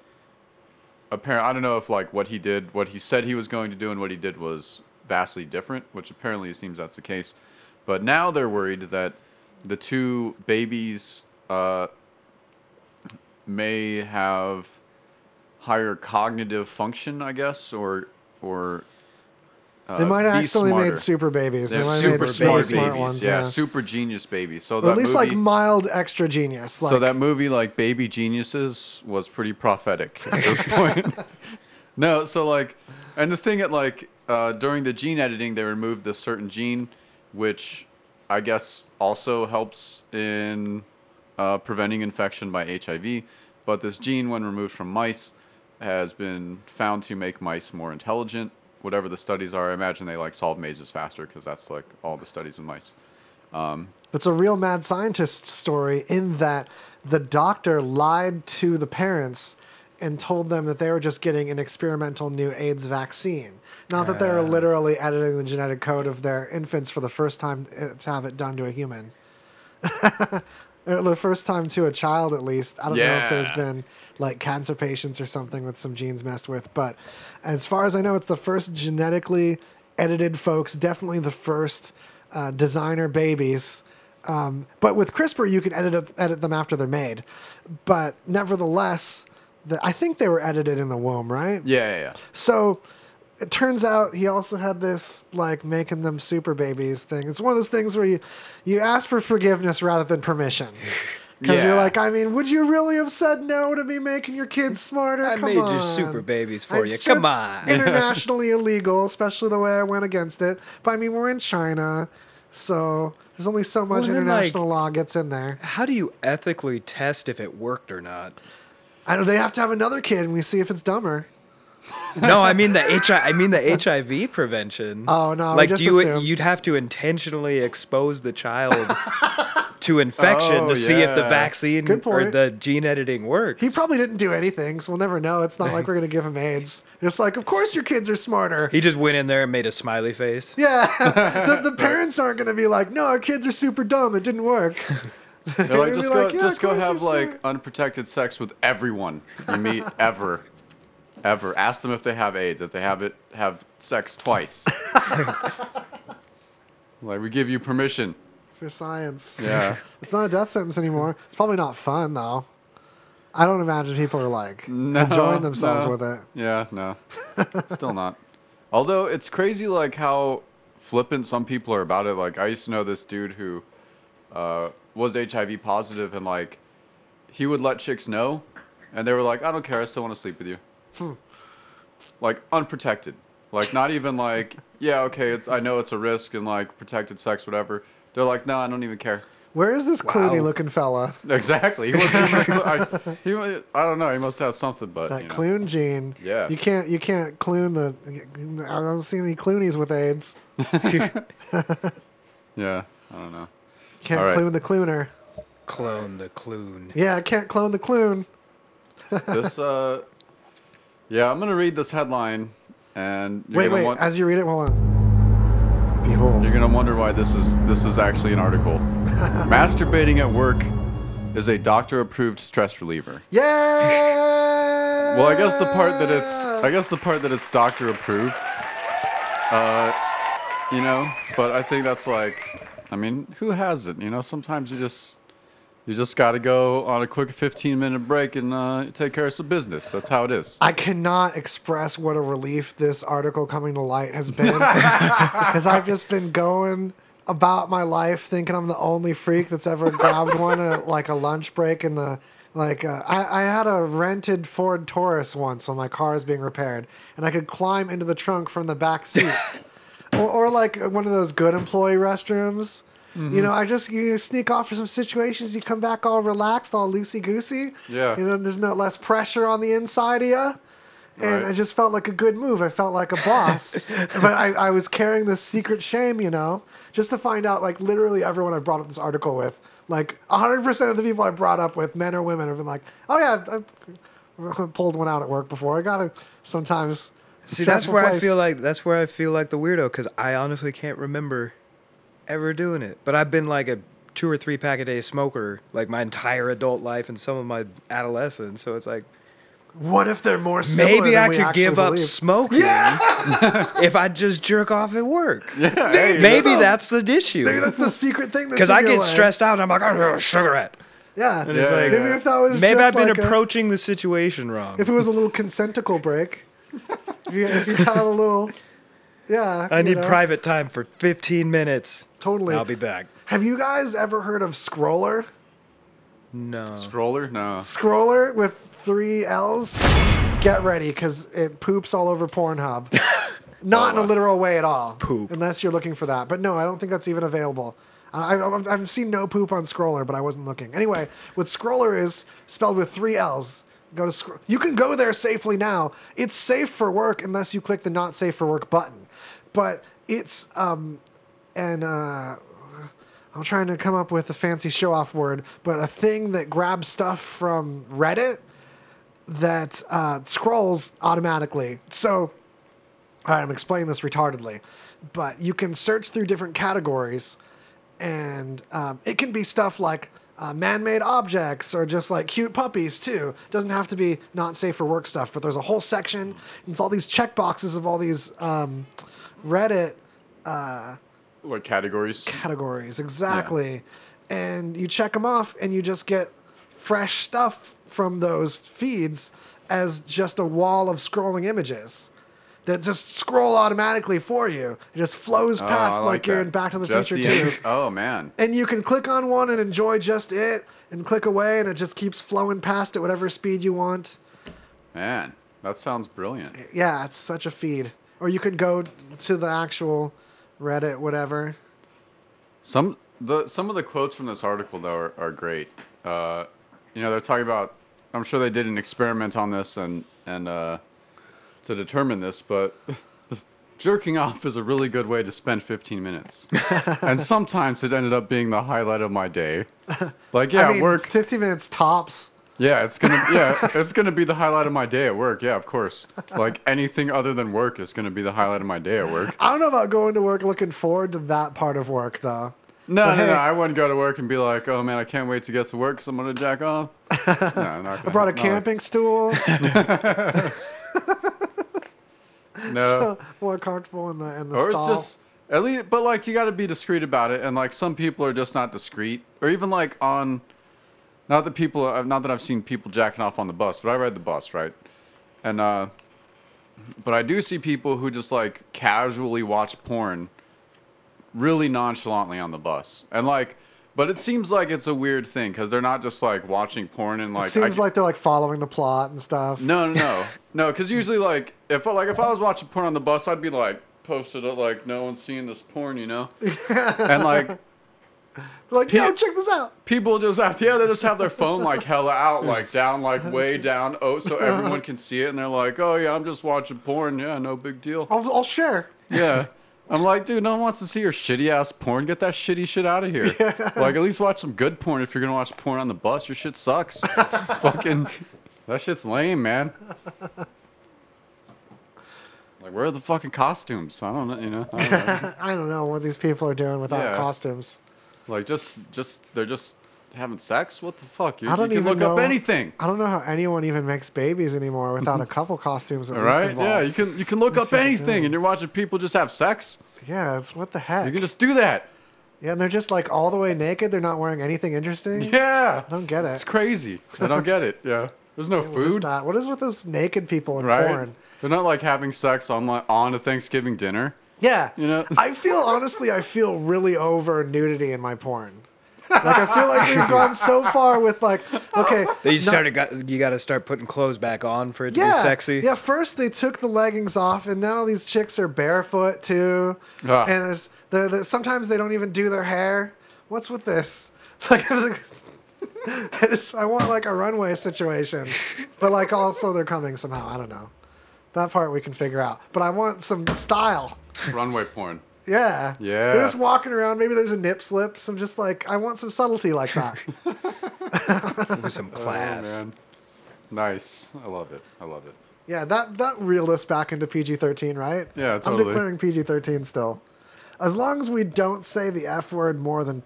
apparently I don't know if like what he did, what he said he was going to do, and what he did was vastly different, which apparently it seems that's the case. But now they're worried that the two babies uh, may have higher cognitive function, I guess, or or uh, They might have accidentally smarter. made super babies. They They're might have super made smart really babies. smart ones. yeah, Yeah. super genius babies. So that at least movie, like mild extra genius. Like, so that movie, like Baby Geniuses, was pretty prophetic at this point. no, so like, and the thing at like uh, during the gene editing, they removed this certain gene, which I guess also helps in uh, preventing infection by HIV, but this gene, when removed from mice, has been found to make mice more intelligent. Whatever the studies are, I imagine they like solve mazes faster because that's like all the studies with mice. But it's a real mad scientist story in that the doctor lied to the parents and told them that they were just getting an experimental new AIDS vaccine. Not that they were literally editing the genetic code of their infants for the first time uh, to have it done to a human. The first time to a child, at least. I don't know if there's been like cancer patients or something with some genes messed with, but as far as I know, it's the first genetically edited folks, definitely the first uh, designer babies. Um, but with CRISPR, you can edit edit them after they're made. But nevertheless, the, I think they were edited in the womb, right? Yeah, yeah, yeah. So it turns out he also had this like making them super babies thing. It's one of those things where you you ask for forgiveness rather than permission. Because you're like, I mean, would you really have said no to me making your kids smarter? I Come made on. super babies for you. Come it's on. internationally illegal, especially the way I went against it. But I mean, we're in China, so there's only so much Well, then, like- international law gets in there. How do you ethically test if it worked or not? I know they have to have another kid, and we see if it's dumber. No, I mean the HIV. I mean the HIV prevention. Oh, no, Like you, assumed. you'd have to intentionally expose the child to infection Oh, to see if the vaccine or the gene editing works. He probably didn't do anything, so we'll never know. It's not like we're gonna give him AIDS. It's like, of course your kids are smarter. He just went in there and made a smiley face. Yeah, the, the parents aren't gonna be like, no, our kids are super dumb. It didn't work. They're like, just go, like, "Yeah, just go have like smart." unprotected sex with everyone you meet ever, ever. Ask them if they have AIDS. If they have it, have sex twice. like we give you permission. For science. Yeah. It's not a death sentence anymore. It's probably not fun though. I don't imagine people are like No, enjoying themselves no. with it. Yeah, no. Still not. Although it's crazy like how flippant some people are about it. Like I used to know this dude who uh, was HIV positive and like he would let chicks know and they were like, I don't care, I still want to sleep with you. Hmm. Like unprotected. Like not even like, yeah, okay, it's I know it's a risk and like protected sex, whatever. They're like, no, I don't even care. Where is this Clooney looking fella? Exactly. He wasn't even I, he, wa- I don't know. He must have something, but That you know. Clune gene. Yeah. You can't you can't clune the. I don't see any Cloonies with AIDS. Yeah, I don't know. Can't All right. clune the cluner. Clone the clune. Yeah, I can't clone the clune. this uh yeah i'm gonna read this headline and you're Wait, gonna wait. want- As you read it, hold on. Behold. you're gonna wonder why this is this is actually an article masturbating at work is a doctor approved stress reliever Yeah. well i guess the part that it's i guess the part that it's doctor approved uh you know but i think that's like i mean who has it you know sometimes you just you just got to go on a quick 15 minute break and uh, take care of some business that's how it is I cannot express what a relief this article coming to light has been. Because I've just been going about my life thinking I'm the only freak that's ever grabbed one at like a lunch break in the. Like, uh, I, I had a rented Ford Taurus once when my car was being repaired, and I could climb into the trunk from the back seat. or, or like one of those good employee restrooms. You know, I just you sneak off for some situations. You come back all relaxed, all loosey goosey. Yeah. You know, there's no less pressure on the inside of you. And Right. I just felt like a good move. I felt like a boss. but I, I was carrying this secret shame, you know, just to find out, like, literally everyone I brought up this article with, like, 100% of the people I brought up with, men or women, have been like, oh, yeah, I've, I've pulled one out at work before. I got to sometimes. See, that's where I feel like that's where I feel like the weirdo because I honestly can't remember ever doing it. But I've been like a two or three pack a day smoker like my entire adult life and some of my adolescence. So it's like What if they're more similar maybe I could give up believe? smoking if I just jerk off at work. Hey, Maybe that's the issue. Maybe that's the secret thing. Because I get stressed out and I'm like, oh, cigarette. Yeah. And it's like, yeah. Maybe if that was maybe I've been like a- approaching the situation wrong. if it was a little consentical break. if, you, if you had a little. Yeah. I need know. private time for 15 minutes. Totally. I'll be back. Have you guys ever heard of Scrolller? No. Scrolller? No. Scrolller with three L's? Get ready, because it poops all over Pornhub. Not in a oh. literal way at all. Poop. Unless you're looking for that. But no, I don't think that's even available. I, I, I've seen no poop on Scrolller, but I wasn't looking. Anyway, what Scrolller is spelled with three L's. Go to Scro- you can go there safely now. It's safe for work unless you click the not safe for work button. But it's um, and uh, I'm trying to come up with a fancy show off word, but a thing that grabs stuff from Reddit that uh, scrolls automatically. So, all right, I'm explaining this retardedly, but you can search through different categories, and um, it can be stuff like uh, man-made objects or just like cute puppies too. doesn't have to be not safe for work stuff, but there's a whole section. And it's all these check boxes of all these um, Reddit Uh, What categories? categories exactly. And you check them off and you just get fresh stuff from those feeds as just a wall of scrolling images that just scroll automatically for you. It just flows Oh, past I like, you're in back to the Just future the 2 end- Oh man. and you can click on one and enjoy just it and click away and it just keeps flowing past at whatever speed you want. Man, that sounds brilliant. yeah it's such a feed or you could go to the actual reddit whatever Some the some of the quotes from this article though are, are great. Uh, you know, they're talking about. I'm sure they did an experiment on this and and uh, to determine this, but jerking off is a really good way to spend 15 minutes. and sometimes it ended up being the highlight of my day. Like yeah, I mean, work. 15 minutes tops Yeah, it's gonna yeah, it's gonna be the highlight of my day at work. Yeah, of course. Like anything other than work is gonna be the highlight of my day at work. I don't know about going to work looking forward to that part of work though. No, But no, hey- no. I wouldn't go to work and be like, "Oh man, I can't wait to get to work because I'm gonna jack off." No, not I brought a camping stool, No, more comfortable in the in the or stall. it's just at least, but like you got to be discreet about it, and like some people are just not discreet, or even like on. Not that people, uh, not that I've seen people jacking off on the bus, but I ride the bus, right? And uh, but I do see people who just like casually watch porn, really nonchalantly on the bus, and like. But it seems like it's a weird thing because they're not just like watching porn and like. it seems I, like they're like following the plot and stuff. No, no, no, no. Because usually, like, if like if I was watching porn on the bus, I'd be like posted it like no one's seeing this porn, you know. and like like, yo, check this out. people just have yeah, they just have their phone like hella out, like down, like way down, oh, so everyone can see it, and they're like, oh yeah, I'm just watching porn, yeah, no big deal. I'll, I'll share. Yeah. I'm like, dude, no one wants to see your shitty ass porn. Get that shitty shit out of here. Like, at least watch some good porn if you're gonna watch porn on the bus. Your shit sucks. Fucking, that shit's lame, man. Like, where are the fucking costumes? I don't know. You know, I don't know. I don't know what these people are doing without Yeah. costumes. Like, just, just, they're just having sex. What the fuck? You, I don't you can even look up anything. I don't know how anyone even makes babies anymore without a couple costumes at All right? involved. Yeah, you can, you can look up anything, and you're watching people just have sex. Yeah, it's what the heck. You can just do that. yeah, and they're just like all the way naked. They're not wearing anything interesting. Yeah. I don't get it. It's crazy. I don't get it. Yeah. There's no What is food. that? What is with this naked people in right? porn? They're not like having sex on like on a Thanksgiving dinner. Yeah. You know? I feel honestly, I feel really over nudity in my porn. Like I feel like we've gone so far with like, okay, They no- started. Got, you got to start putting clothes back on for it to yeah, be sexy. yeah. First they took the leggings off, and now these chicks are barefoot too. Ah. And there's, they're, they're- sometimes they don't even do their hair. What's with this? Like, I just- I want like a runway situation, but like also they're coming somehow. I don't know. That part we can figure out. But I want some style. Runway porn. Yeah. Yeah. They're just walking around. Maybe there's a nip slip. Some just like I want some subtlety like that. With some Oh, class. man. Nice. I love it. I love it. yeah, that that reeled us back into PG-13, right? Yeah, totally. I'm declaring PG-13 still. As long as we don't say the F word more than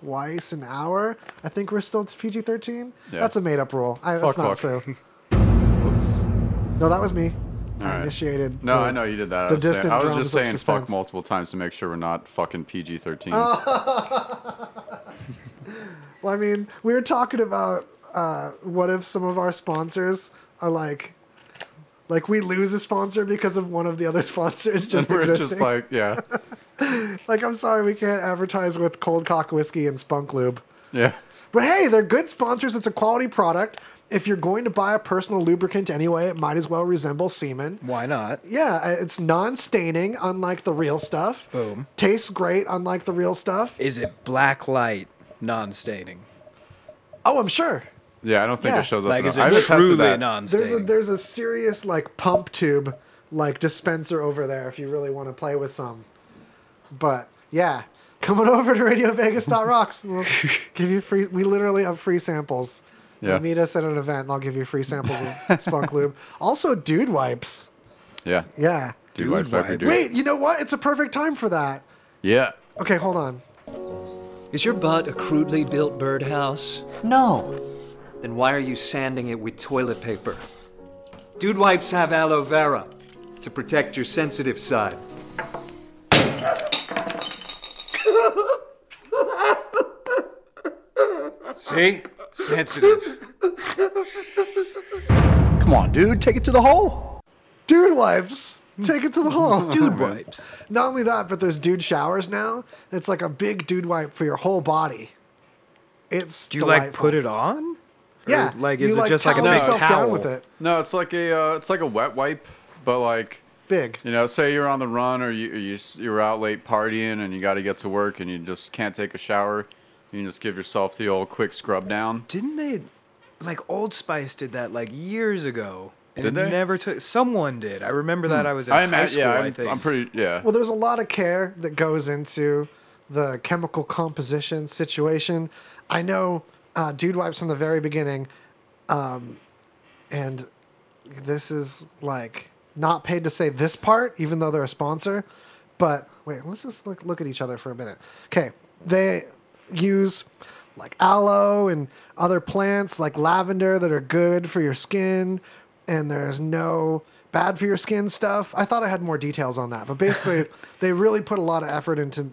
twice an hour, I think we're still PG-13. Yeah. That's a made-up rule. I, that's not fuck. true. Whoops. No, that was me. I Alright. initiated. No, the- I know you did that. the I was, saying, distant I was just saying fuck multiple times to make sure we're not fucking PG 13. Well, I mean, we were talking about uh, what if some of our sponsors are like, like we lose a sponsor because of one of the other sponsors just we're existing. just like, yeah. Like, I'm sorry, we can't advertise with Cold Cock Whiskey and Spunk Lube. Yeah. But hey, they're good sponsors. It's a quality product. If you're going to buy a personal lubricant anyway, it might as well resemble semen. Why not? Yeah, it's non-staining, unlike the real stuff. Boom. Tastes great, unlike the real stuff. Is it black light, non-staining? Oh, I'm sure. Yeah, I don't think Yeah. it shows up. Like, in is the- I've tested truly that. non-staining? There's a there's a serious like pump tube like dispenser over there if you really want to play with some. But yeah, coming over to RadioVegas.rocks. We'll give you free. We literally have free samples. Yeah. Meet us at an event, and I'll give you free samples of Spunk Lube. Also, dude wipes. Yeah. Yeah. Dude, White Viper, wipes. dude. Wait, you know what? It's a perfect time for that. Yeah. Okay, hold on. Is your butt a crudely built birdhouse? No. Then why are you sanding it with toilet paper? Dude wipes have aloe vera to protect your sensitive side. See? Sensitive. Come on, dude, take it to the hole. Dude wipes. Take it to the hole. Dude wipes. Not only that, but there's dude showers now. It's like a big dude wipe for your whole body. It's Do you like delightful. put it on? Or, Yeah, like you, is it just like a towel big yourself towel? down with it? No, it's like a uh, it's like a wet wipe, but like Big. you know, say you're on the run or you or you you're out late partying and you got to get to work and you just can't take a shower. You can just give yourself the old quick scrub down. Didn't they? Like Old Spice did that like years ago. And Did it they? Never took. Someone did. I remember that. I was in I high imagine. school. Yeah, I I'm, think. I'm pretty. Yeah. Well, there's a lot of care that goes into the chemical composition situation. I know uh, Dude Wipes from the very beginning, um, and this is like not paid to say this part, even though they're a sponsor. But wait, let's just look, look at each other for a minute. Okay, they use like aloe and other plants like lavender that are good for your skin, and there's no bad for your skin stuff. I thought I had more details on that, but basically, they really put a lot of effort into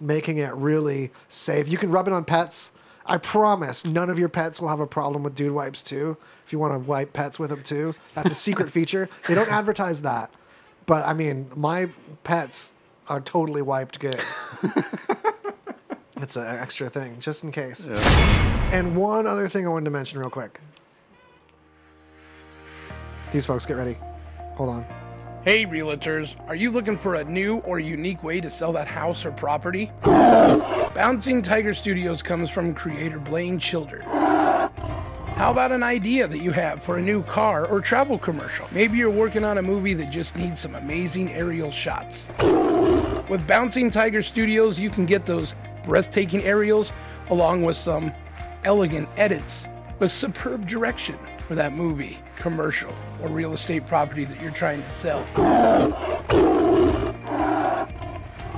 making it really safe. You can rub it on pets. I promise none of your pets will have a problem with dude wipes too. If you want to wipe pets with them too, that's a secret feature. They don't advertise that. But I mean, my pets are totally wiped good. it's an extra thing, just in case. And one other thing I wanted to mention real quick. These folks, get ready. Hold on. Hey, realtors, are you looking for a new or unique way to sell that house or property? Bouncing Tiger Studios comes from creator Blaine Childer. How about an idea that you have for a new car or travel commercial? Maybe you're working on a movie that just needs some amazing aerial shots. With Bouncing Tiger Studios, you can get those breathtaking aerials along with some elegant edits with superb direction for that movie, commercial, or real estate property that you're trying to sell.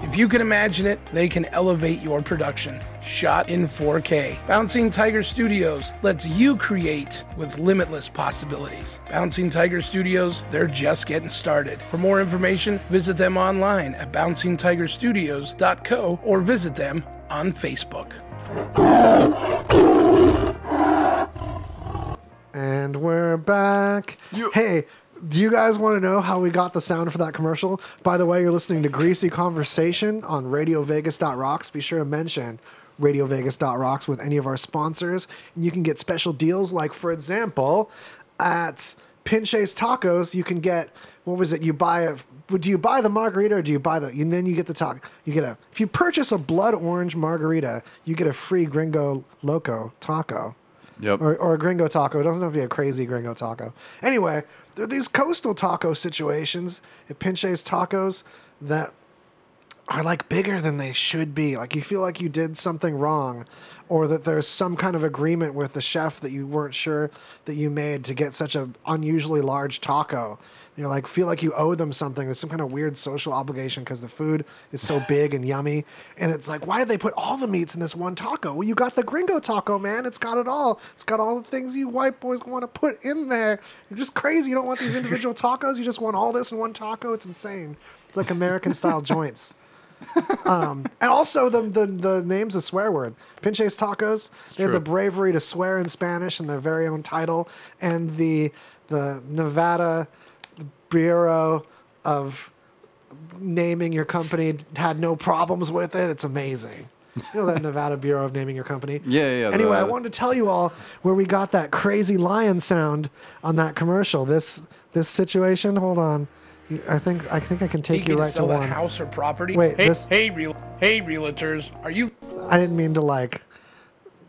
If you can imagine it, they can elevate your production. Shot in 4K. Bouncing Tiger Studios lets you create with limitless possibilities. Bouncing Tiger Studios, they're just getting started. For more information, visit them online at bouncingtigerstudios.co or visit them on Facebook. And we're back. Hey, do you guys want to know how we got the sound for that commercial? By the way, you're listening to Greasy Conversation on RadioVegas.rocks. Be sure to mention RadioVegas.rocks with any of our sponsors, and you can get special deals. Like, for example, at Pinche's Tacos, you can get what was it? You buy a do you buy the margarita or do you buy the and then you get the taco? You get a if you purchase a blood orange margarita, you get a free Gringo Loco taco Yep. or, or a gringo taco. It doesn't have to be a crazy gringo taco. Anyway, there are these coastal taco situations at Pinche's Tacos that are like bigger than they should be. Like you feel like you did something wrong, or that there's some kind of agreement with the chef that you weren't sure that you made to get such an unusually large taco. You know, like feel like you owe them something. There's some kind of weird social obligation because the food is so big and yummy. And it's like, why did they put all the meats in this one taco? Well, you got the gringo taco, man. It's got it all. It's got all the things you white boys want to put in there. You're just crazy. You don't want these individual tacos. You just want all this in one taco. It's insane. It's like American style joints. Um, and also the, the the name's a swear word. Pinche's Tacos. they have the bravery to swear in Spanish in their very own title, and the the Nevada Bureau of naming your company had no problems with it. It's amazing. You know that Nevada Bureau of Naming Your Company. Yeah, yeah. Anyway, I wanted to tell you all where we got that crazy lion sound on that commercial. This this situation. Hold on. I think I think I can take Eager you right to sell that one. house or property. Wait, hey, this- hey, real, hey, realtors, are you? I didn't mean to like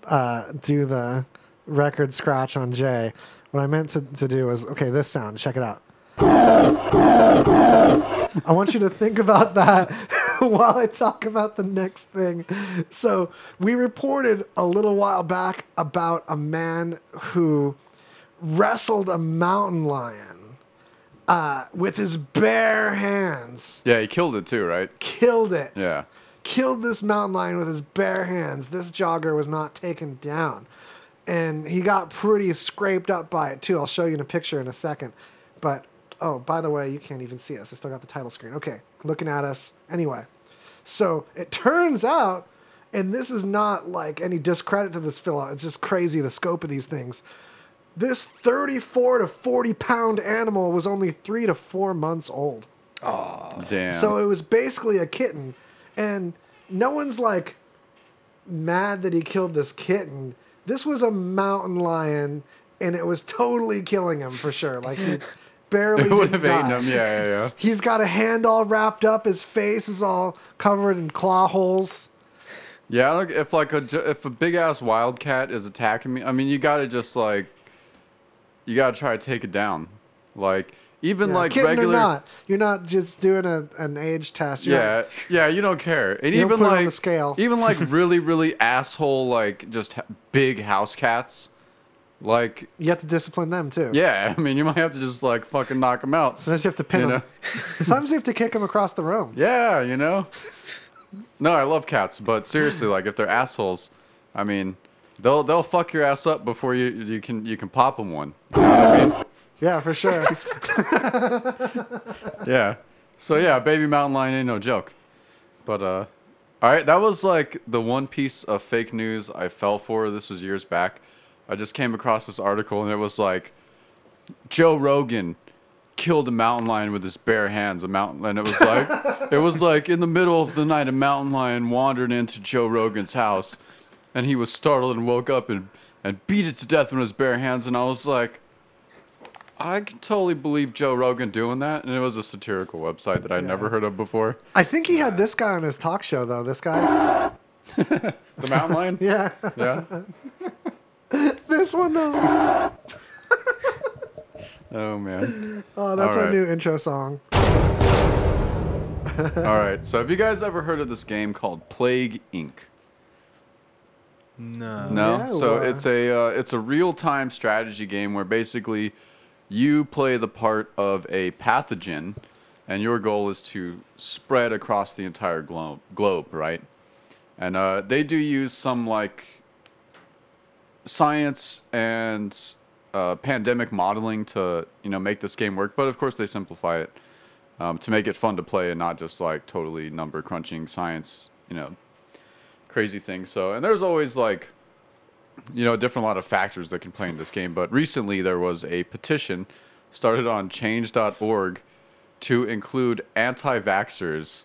uh, do the record scratch on Jay. What I meant to, to do was okay. This sound. Check it out. I want you to think about that while I talk about the next thing. So, we reported a little while back about a man who wrestled a mountain lion uh, with his bare hands. Yeah, he killed it too, right? Killed it. Yeah. Killed this mountain lion with his bare hands. This jogger was not taken down. And he got pretty scraped up by it too. I'll show you in a picture in a second. But oh, by the way, you can't even see us. I still got the title screen. Okay, looking at us. Anyway, so it turns out, and this is not like any discredit to this fella. It's just crazy the scope of these things. This 34 to 40 pound animal was only three to four months old. Oh, damn. So it was basically a kitten, and no one's like mad that he killed this kitten. This was a mountain lion, and it was totally killing him for sure. Like he barely it would have eaten him. Yeah, yeah, yeah. He's got a hand all wrapped up. His face is all covered in claw holes. Yeah, I don't, if like a if a big ass wildcat is attacking me, I mean, you gotta just like, you gotta try to take it down. Like even Yeah, like regular. not, you're not just doing a, an age test. You're Yeah, yeah, you don't care, and even put it on like the scale. even like really, really asshole like just big house cats, like You have to discipline them too. yeah, I mean, you might have to just like fucking knock them out. Sometimes you have to pin You them. know? Sometimes you have to kick them across the room. Yeah, you know. No, I love cats, but seriously, like if they're assholes, I mean, they'll they'll fuck your ass up before you you can you can pop them one. You know I mean? Yeah, for sure. Yeah. So yeah, baby mountain lion ain't no joke. But uh, all right, that was like the one piece of fake news I fell for. This was years back. I just came across this article and it was like Joe Rogan killed a mountain lion with his bare hands. A mountain, and it was like it was like in the middle of the night, a mountain lion wandered into Joe Rogan's house, and he was startled and woke up and and beat it to death with his bare hands. And I was like. I can totally believe Joe Rogan doing that, and it was a satirical website that I'd never heard of before. I think he had this guy on his talk show though. This guy. The mountain lion? Yeah. Yeah. This one though. Oh man. Oh, that's All our right. new intro song. All right. So have you guys ever heard of this game called Plague Inc? No. No. Yeah, so well- it's a uh, it's a real time strategy game where basically you play the part of a pathogen, and your goal is to spread across the entire globe. Globe, right? And uh, they do use some like science and uh, pandemic modeling to you know make this game work, but of course they simplify it um, to make it fun to play and not just like totally number crunching science, you know, crazy things. So and there's always like you know, a different lot of factors that can play in this game. But recently there was a petition started on change.org to include anti-vaxxers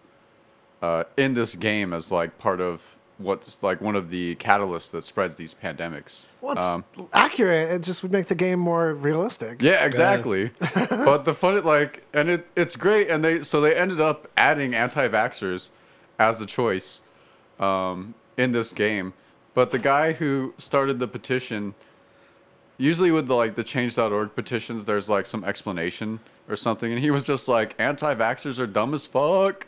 uh, in this game as like part of what's like one of the catalysts that spreads these pandemics. Well, it's Um, accurate. It just would make the game more realistic. yeah, exactly. but the funny, like, and it it's great, and they so they ended up adding anti-vaxxers as a choice um, in this game. But the guy who started the petition, usually with the like the Change.org petitions, there's like some explanation or something, and he was just like, "Anti-vaxxers are dumb as fuck."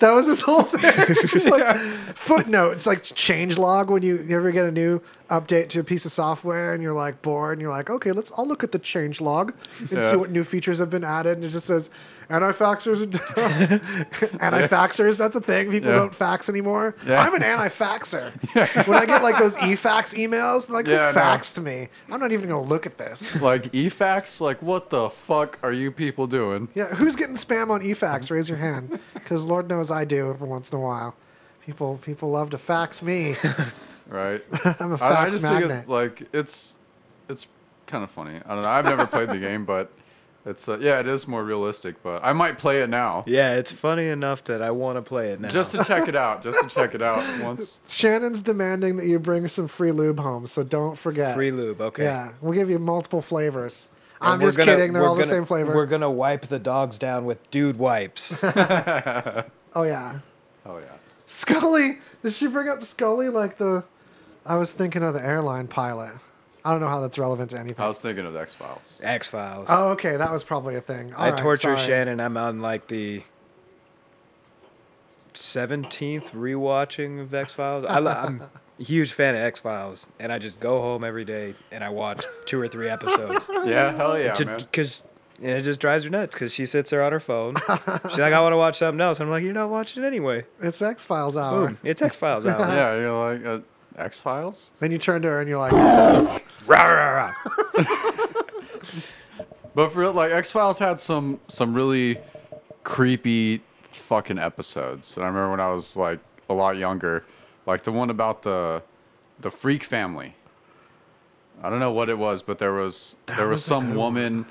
That was his whole thing. it's like footnote. It's like change log when you, you ever get a new update to a piece of software and you're like bored and you're like, okay, let's I'll look at the change log and Yeah. see what new features have been added. And it just says anti-faxers. anti-faxers. That's a thing. People Yeah. don't fax anymore. Yeah. I'm an anti-faxer. when I get like those e-fax emails, like, Yeah, who faxed me? I'm not even gonna look at this. Like efax, like what the fuck are you people doing? Yeah, who's getting spam on eFax? Raise your hand, because Lord knows I do every once in a while. People, people love to fax me. right? I'm a I, I fax just think it's like it's it's kind of funny. I don't know. I've never played the game, but It's uh, yeah, it is more realistic, but I might play it now Yeah, it's funny enough that I want to play it now. just to check it out. Just to check it out once. Shannon's demanding that you bring some free lube home, so don't forget. free lube. Okay. Yeah, we'll give you multiple flavors. And I'm just gonna- kidding. They're all the gonna- same flavor. We're gonna wipe the dogs down with dude wipes. oh yeah, Oh yeah. Scully. Did she bring up Scully like the? I was thinking of the airline pilot. I don't know how that's relevant to anything. I was thinking of X Files. X Files. Oh, okay, that was probably a thing. I All right, torture sorry. Shannon. I'm on like the seventeenth rewatching of X Files. I'm a huge fan of X Files, and I just go home every day and I watch two or three episodes. Yeah, hell yeah, man. Because it just drives her nuts. Because she sits there on her phone. She's like, I want to watch something else. I'm like, you're not watching it anyway. It's X Files hour. Boom. It's X Files hour. Yeah, you're like uh, X Files. Then you turn to her and you're like, Rah, rah, rah. But for real, like X Files had some some really creepy fucking episodes. And I remember when I was like a lot younger, like the one about the the freak family. I don't know what it was, but there was there was, was some woman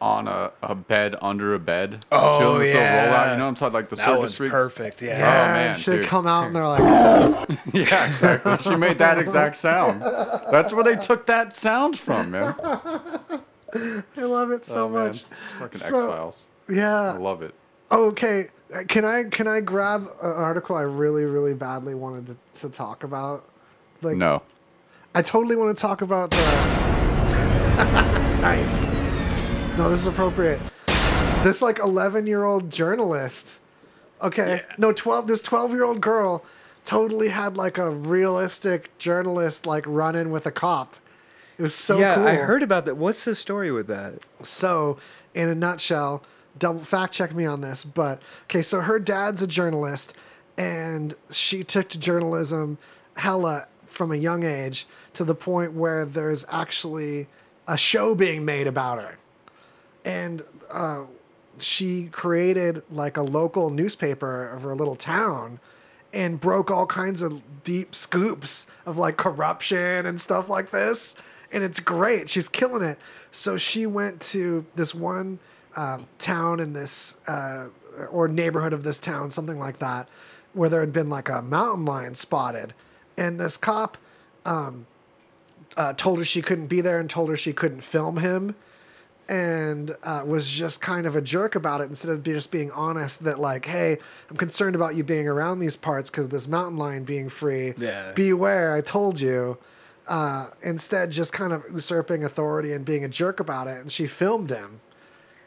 on a, a bed under a bed. Oh, She was this little yeah. rollout. You know what I'm talking like the That circus freaks? perfect. Yeah. Oh, yeah, Oh, man, she'd dude. come out and they're like, Yeah, exactly. she made that exact sound. That's where they took that sound from, man. I love it so oh man, much. fucking So- X Files. Yeah. I love it. Okay. Can I can I grab an article I really really badly wanted to, to talk about? Like, No. I totally want to talk about the. nice. No, this is appropriate. This like 11 year old journalist. Okay. No, 12. This 12 year old girl totally had like a realistic journalist like run in with a cop. It was so yeah, cool. I heard about that. What's the story with that? So, in a nutshell, double fact check me on this, but okay, so her dad's a journalist and she took to journalism hella from a young age to the point where there's actually a show being made about her. And uh, she created like a local newspaper of her little town and broke all kinds of deep scoops of like corruption and stuff like this. And it's great. She's killing it. So she went to this one um, town in this, uh, or neighborhood of this town, something like that, where there had been like a mountain lion spotted. And this cop um, uh, told her she couldn't be there and told her she couldn't film him and uh, was just kind of a jerk about it instead of just being honest that like hey i'm concerned about you being around these parts because this mountain lion being free Yeah. beware i told you uh, instead just kind of usurping authority and being a jerk about it and she filmed him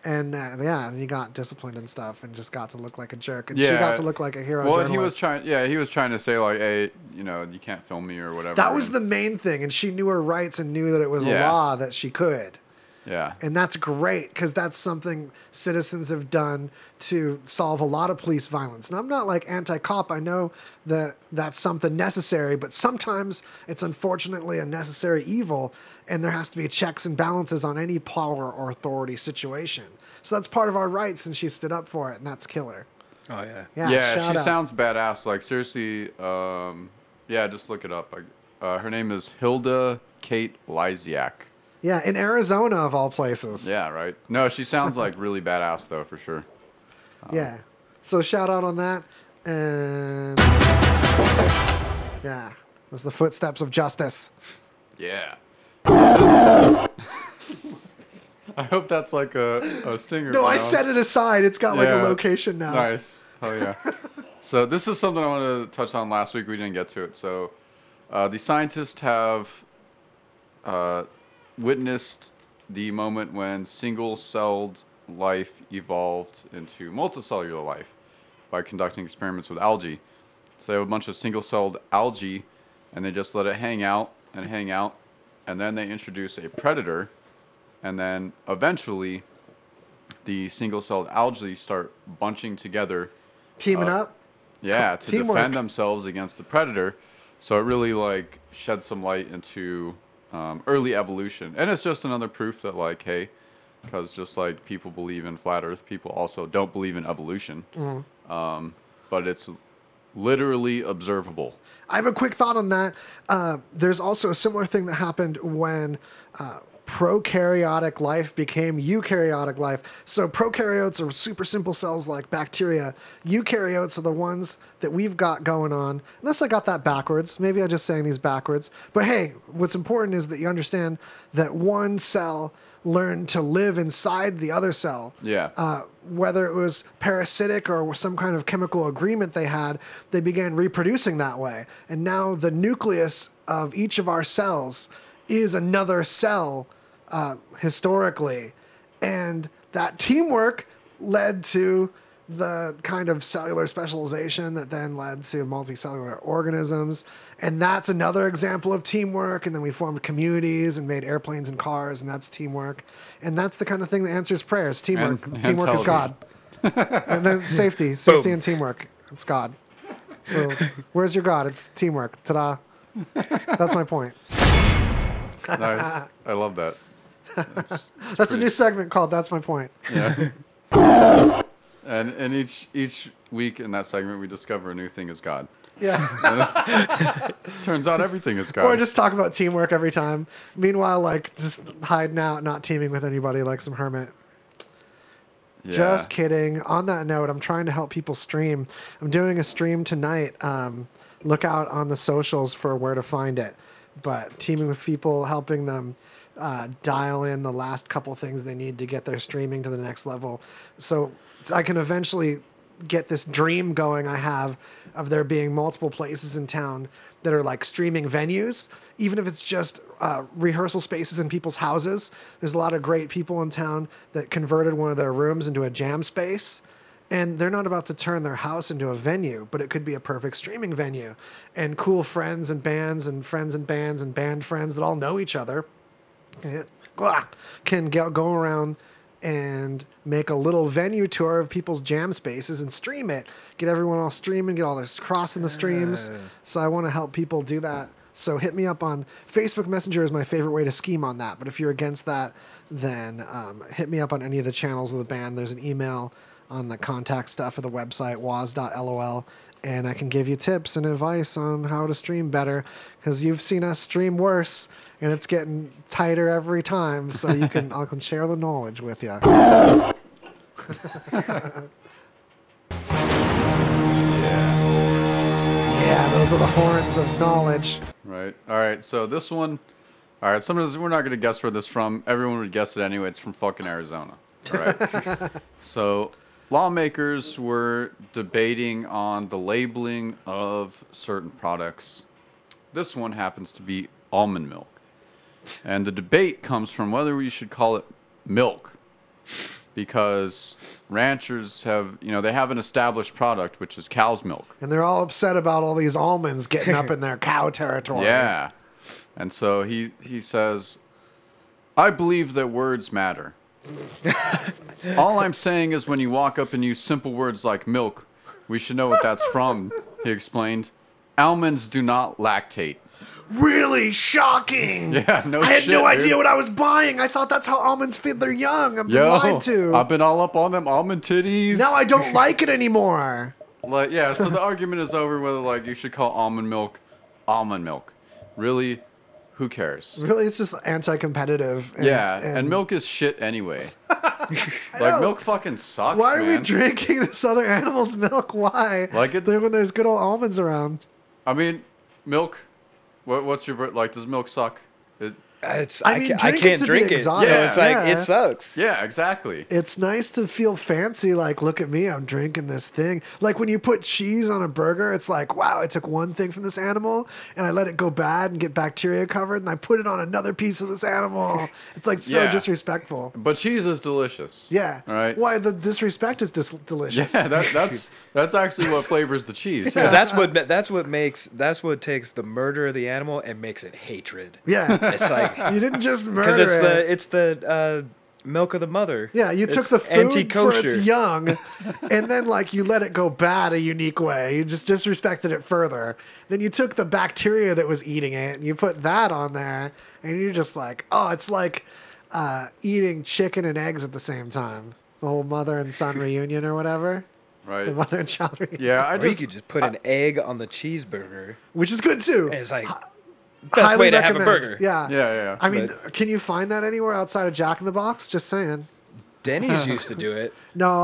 and uh, yeah and he got disciplined and stuff and just got to look like a jerk and she got to look like a hero Well, he was trying. Yeah, he was trying to say like, "Hey, you know, you can't film me or whatever." that was and- the main thing and she knew her rights and knew that it was a law that she could Yeah. And that's great because that's something citizens have done to solve a lot of police violence. And I'm not like anti cop. I know that that's something necessary, but sometimes it's unfortunately a necessary evil. And there has to be checks and balances on any power or authority situation. So that's part of our rights, and she stood up for it, and that's killer. Oh yeah. Yeah, Yeah, she out. sounds badass. Like seriously, um, yeah, just look it up. Uh, her name is Hilde Kate Lysiak. Yeah, in Arizona of all places. Yeah, right. No, she sounds like really badass though, for sure. Yeah. So shout out on that. And yeah, there's the footsteps of justice. Yeah. I hope that's like a, a stinger. No, I set it aside. It's got like a location now. Nice. Oh yeah. so this is something I wanted to touch on last week. We didn't get to it. So uh, the scientists have uh, witnessed the moment when single-celled life evolved into multicellular life by conducting experiments with algae. So they have a bunch of single-celled algae, and they just let it hang out and hang out, and then they introduce a predator, and then eventually the single-celled algae start bunching together Teaming Uh, up. yeah, to Teamwork. defend themselves against the predator. So it really like sheds some light into um, early evolution, and it's just another proof that like, hey, because just like people believe in flat Earth, people also don't believe in evolution. Mhm. Um, but it's literally observable. I have a quick thought on that. Uh, there's also a similar thing that happened when uh, prokaryotic life became eukaryotic life. So prokaryotes are super simple cells like bacteria. Eukaryotes are the ones that we've got going on. Unless I got that backwards. Maybe I'm just saying these backwards. But hey, what's important is that you understand that one cell learned to live inside the other cell Yeah. uh, whether it was parasitic or some kind of chemical agreement they had, they began reproducing that way. And now the nucleus of each of our cells is another cell uh, historically. And that teamwork led to the kind of cellular specialization that then led to multicellular organisms. And that's another example of teamwork. And then we formed communities and made airplanes and cars, and that's teamwork. And that's the kind of thing that answers prayers. Teamwork. And- and teamwork is God. and then safety, safety Boom. and teamwork. It's God. So where's your God? It's teamwork. Ta-da. That's my point. Nice. I love that. That's a new segment called "That's My Point." Yeah. and and each each week in that segment, we discover a new thing is God. Yeah. Turns out everything is God. Or just talk about teamwork every time. Meanwhile, like just hiding out, not teaming with anybody, like some hermit. yeah. Just kidding. On that note, I'm trying to help people stream. I'm doing a stream tonight. Um, look out on the socials for where to find it. But teaming with people, helping them uh, dial in the last couple things they need to get their streaming to the next level. So I can eventually get this dream going I have of there being multiple places in town that are like streaming venues, even if it's just uh, rehearsal spaces in people's houses. There's a lot of great people in town that converted one of their rooms into a jam space. And they're not about to turn their house into a venue, but it could be a perfect streaming venue. And cool friends and bands and friends and bands and band friends that all know each other can- glah, can get, go around and make a little venue tour of people's jam spaces and stream it. Get everyone all streaming, get all this crossing the streams. So I want to help people do that. So hit me up on Facebook Messenger is my favorite way to scheme on that. But if you're against that, then um, hit me up on any of the channels of the band. There's an email on the contact stuff of the website waz.lol and I can give you tips and advice on how to stream better because you've seen us stream worse and it's getting tighter every time. So you can I can share the knowledge with you. yeah, those are the horns of knowledge. Right. All right. So this one. All right. Sometimes we're not going to guess where this from. Everyone would guess it anyway. It's from fucking Arizona. All right. so lawmakers were debating on the labeling of certain products. This one happens to be almond milk. And the debate comes from whether we should call it milk because ranchers have, you know, they have an established product which is cow's milk. And they're all upset about all these almonds getting up in their cow territory. Yeah. And so he he says, I believe that words matter. All I'm saying is when you walk up and use simple words like milk, we should know what that's from, he explained. Almonds do not lactate. Really shocking. Yeah, no I had shit, no idea what I was buying. I thought that's how almonds feed their young. I'm Yo, lied to. I've been all up on them almond titties. now I don't like it anymore. Like, yeah, so the argument is over whether like you should call almond milk almond milk. Really, who cares? Really, it's just anti-competitive. and- yeah, and, milk is shit anyway. like milk fucking sucks, Why are man. we drinking this other animal's milk? Why? Like it- There- when there's good old almonds around. I mean, milk. What, what's your like? Does milk suck? It, It's, I I, mean, ca- I drink it can't to drink it. exotic. So it's like, Yeah. it sucks. yeah, exactly. It's nice to feel fancy. Like, look at me, I'm drinking this thing. Like when you put cheese on a burger, it's like, wow, I took one thing from this animal and I let it go bad and get bacteria covered, and I put it on another piece of this animal. It's like so Yeah. disrespectful. But cheese is delicious. Yeah. All right. Why the disrespect is dis- delicious. Yeah, that, that's that's actually what flavors the cheese. Because Yeah. that's what that's what makes that's what takes the murder of the animal and makes it hatred. Yeah. It's like you didn't just murder because it's it. the it's the uh, milk of the mother. Yeah, you took the food for anti-kosher. its young, and then like you let it go bad a unique way. You just disrespected it further. Then you took the bacteria that was eating it, and you put that on there, and you're just like, oh, it's like uh, eating chicken and eggs at the same time. The whole mother and son reunion or whatever. The mother and child reunion. Yeah, I Or you just could just put an egg on the cheeseburger. which is good too. And it's like Best way to have a burger. Yeah. Yeah, yeah, yeah. I mean, can you find that anywhere outside of Jack in the Box? Just saying. Denny's used to do it. No,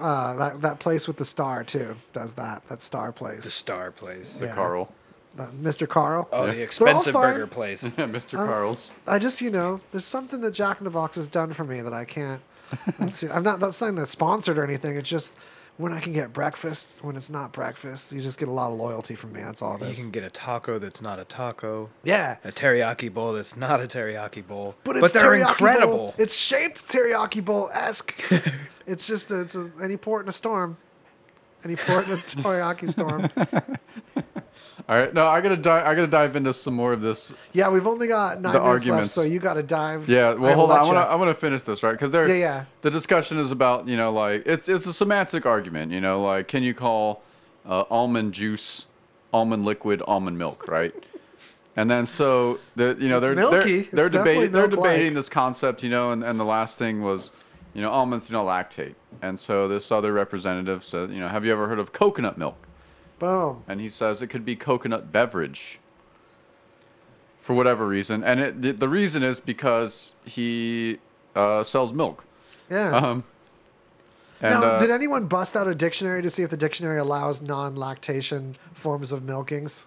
uh, that that place with the star too does that. That star place. The Star Place. The Yeah. Carl. Uh, Mr. Carl. Oh, Yeah. the expensive burger place. Mr. Um, Carl's. I just, you know, there's something that Jack in the Box has done for me that I can't. see, I'm not that's saying that's sponsored or anything. It's just when I can get breakfast, when it's not breakfast, you just get a lot of loyalty from me. That's all it You is. can get a taco that's not a taco. Yeah. A teriyaki bowl that's not a teriyaki bowl. But it's but they're teriyaki incredible. Bowl. It's shaped teriyaki bowl esque. it's just a, it's a, any port in a storm. Any port in a teriyaki storm. All right, no, I gotta dive. I gotta dive into some more of this. Yeah, we've only got nine The minutes arguments. left, so you got to dive. Yeah, well, hold on. I to. I want to finish this right because there. Yeah, yeah. The discussion is about you know like it's it's a semantic argument. You know, like can you call uh, almond juice almond liquid almond milk, right? And then so the you know It's they're milky. they're, they're debating they're debating this concept, you know, and, and the last thing was, you know, almonds do not lactate, and so this other representative said, you know, have you ever heard of coconut milk? Boom. and he says it could be coconut beverage for whatever reason and it, the- the reason is because he uh, sells milk Yeah. um, and now, uh, did anyone bust out a dictionary to see if the dictionary allows non-lactation forms of milkings?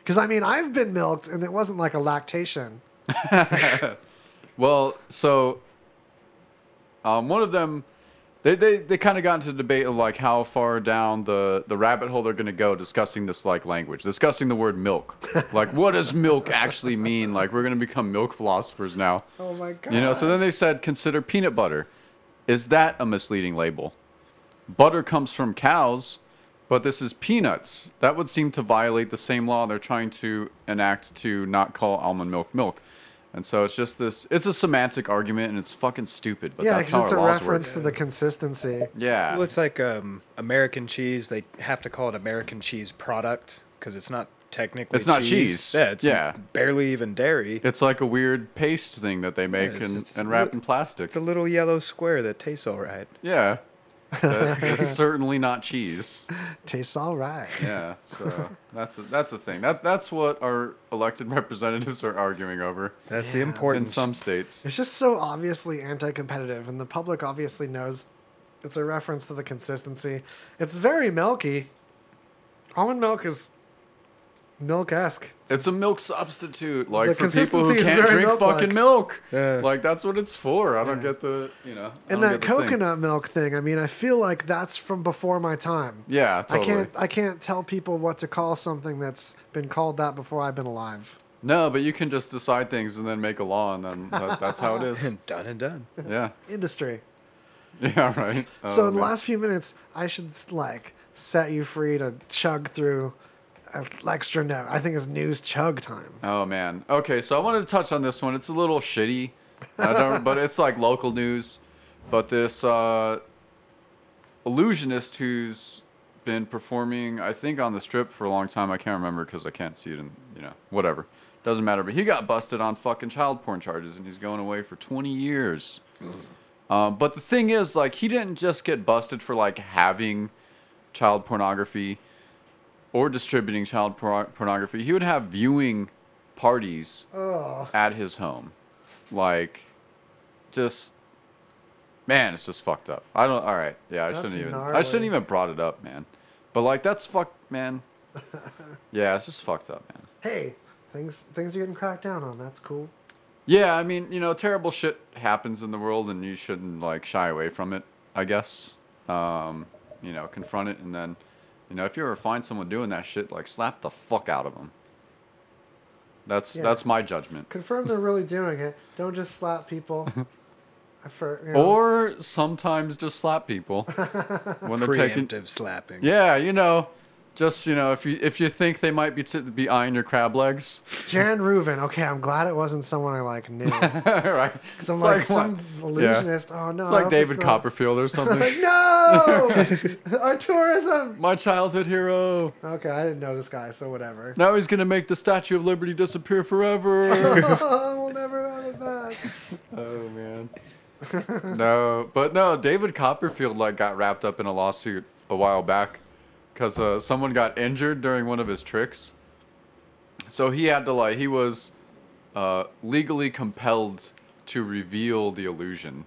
Because I mean, I've been milked, and it wasn't like a lactation. well so um, one of them they, they, they kind of got into the debate of like how far down the, the rabbit hole they're going to go discussing this like language discussing the word milk like what does milk actually mean like we're going to become milk philosophers now Oh my god! You know, so then they said consider peanut butter. Is that a misleading label? Butter comes from cows, but this is peanuts. That would seem to violate the same law they're trying to enact to not call almond milk milk. And so it's just this it's a semantic argument and it's fucking stupid, but yeah, that's how because it's our a laws reference work. to the consistency. Yeah. Well, it's like um, American cheese. They have to call it American cheese product because it's not technically. It's not cheese. Yeah, it's Yeah. barely even dairy. It's like a weird paste thing that they make it's- and, it's and wrap li- in plastic. It's a little yellow square that tastes all right. Yeah. That is certainly not cheese. Tastes all right. Yeah, so that's a, that's a thing. That that's what our elected representatives are arguing over. That's the important in importance. some states. It's just so obviously anti-competitive, and the public obviously knows it's a reference to the consistency. It's very milky. Almond milk is milk-esque. It's a milk substitute, like The for people who can't drink milk-like. fucking milk. Yeah. Like that's what it's for. I don't get the you know. And that get the thing. coconut milk thing, I mean, I feel like that's from before my time. Yeah, totally. I can't I can't tell people what to call something that's been called that before I've been alive. No, but you can just decide things and then make a law, and then that, that's how it is. And done and done. Yeah, Industry. yeah, right. so Oh, in the last few minutes, I should like set you free to chug through an extra note. I think it's news chug time. Oh man. Okay, so I wanted to touch on this one. It's a little shitty, but it's like local news. But this uh, illusionist who's been performing, I think, on the strip for a long time. I can't remember because I can't see it, and you know, whatever. Doesn't matter. But he got busted on fucking child porn charges, and he's going away for 20 years. Um, but the thing is, like, he didn't just get busted for like having child pornography or distributing child por- pornography. He would have viewing parties Oh. at his home, like, just man, it's just fucked up. I don't. All right, yeah, I That's shouldn't even. I gnarly. shouldn't even brought it up, man. But like, that's fucked, man. yeah, it's just fucked up, man. Hey, things things are getting cracked down on. That's cool. Yeah, I mean, you know, terrible shit happens in the world, and you shouldn't like shy away from it. I guess, um, you know, confront it, and then, you know, if you ever find someone doing that shit, like slap the fuck out of them. That's Yeah. that's my judgment. Confirm they're really doing it. Don't just slap people. For, you know, Or sometimes just slap people when they're taking. Preemptive slapping. Yeah, you know, just you know, if you if you think they might be t- be eyeing your crab legs, Jan Rouven. Okay, I'm glad it wasn't someone I like knew. right? Because I'm It's like, like some illusionist. Oh no, It's I like hope David not. Copperfield or something. no, our tourism. My childhood hero. Okay, I didn't know this guy, so whatever. Now he's gonna make the Statue of Liberty disappear forever. Oh, we'll never have it back. oh man. no, but no, David Copperfield like got wrapped up in a lawsuit a while back because uh, someone got injured during one of his tricks, So he had to like he was uh, legally compelled to reveal the illusion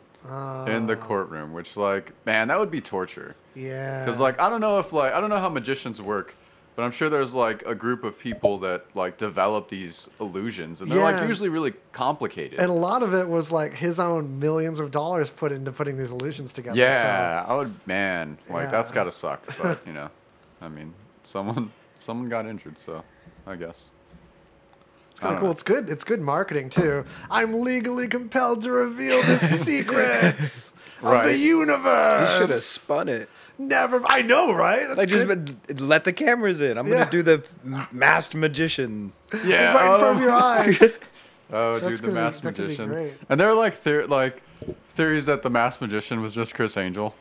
in the courtroom, which like man, that would be torture. Yeah. Because like I don't know if like I don't know how magicians work, but I'm sure there's like a group of people that like develop these illusions, and they're Yeah. like usually really complicated. and a lot of it was like his own millions of dollars put into putting these illusions together. yeah, I would man, like that's gotta suck. But you know, I mean, someone someone got injured, so I guess. It's kind of cool. Uh, it's good. It's good marketing too. I'm legally compelled to reveal the secrets of the universe. You should have spun it. Never. I know, right? That's Like just good. been- let the cameras in. I'm Yeah. gonna do the masked magician. Yeah, right in oh, front of oh. your eyes. Oh, That's dude, the gonna masked be magician. And there are like theor- like theories that the masked magician was just Criss Angel.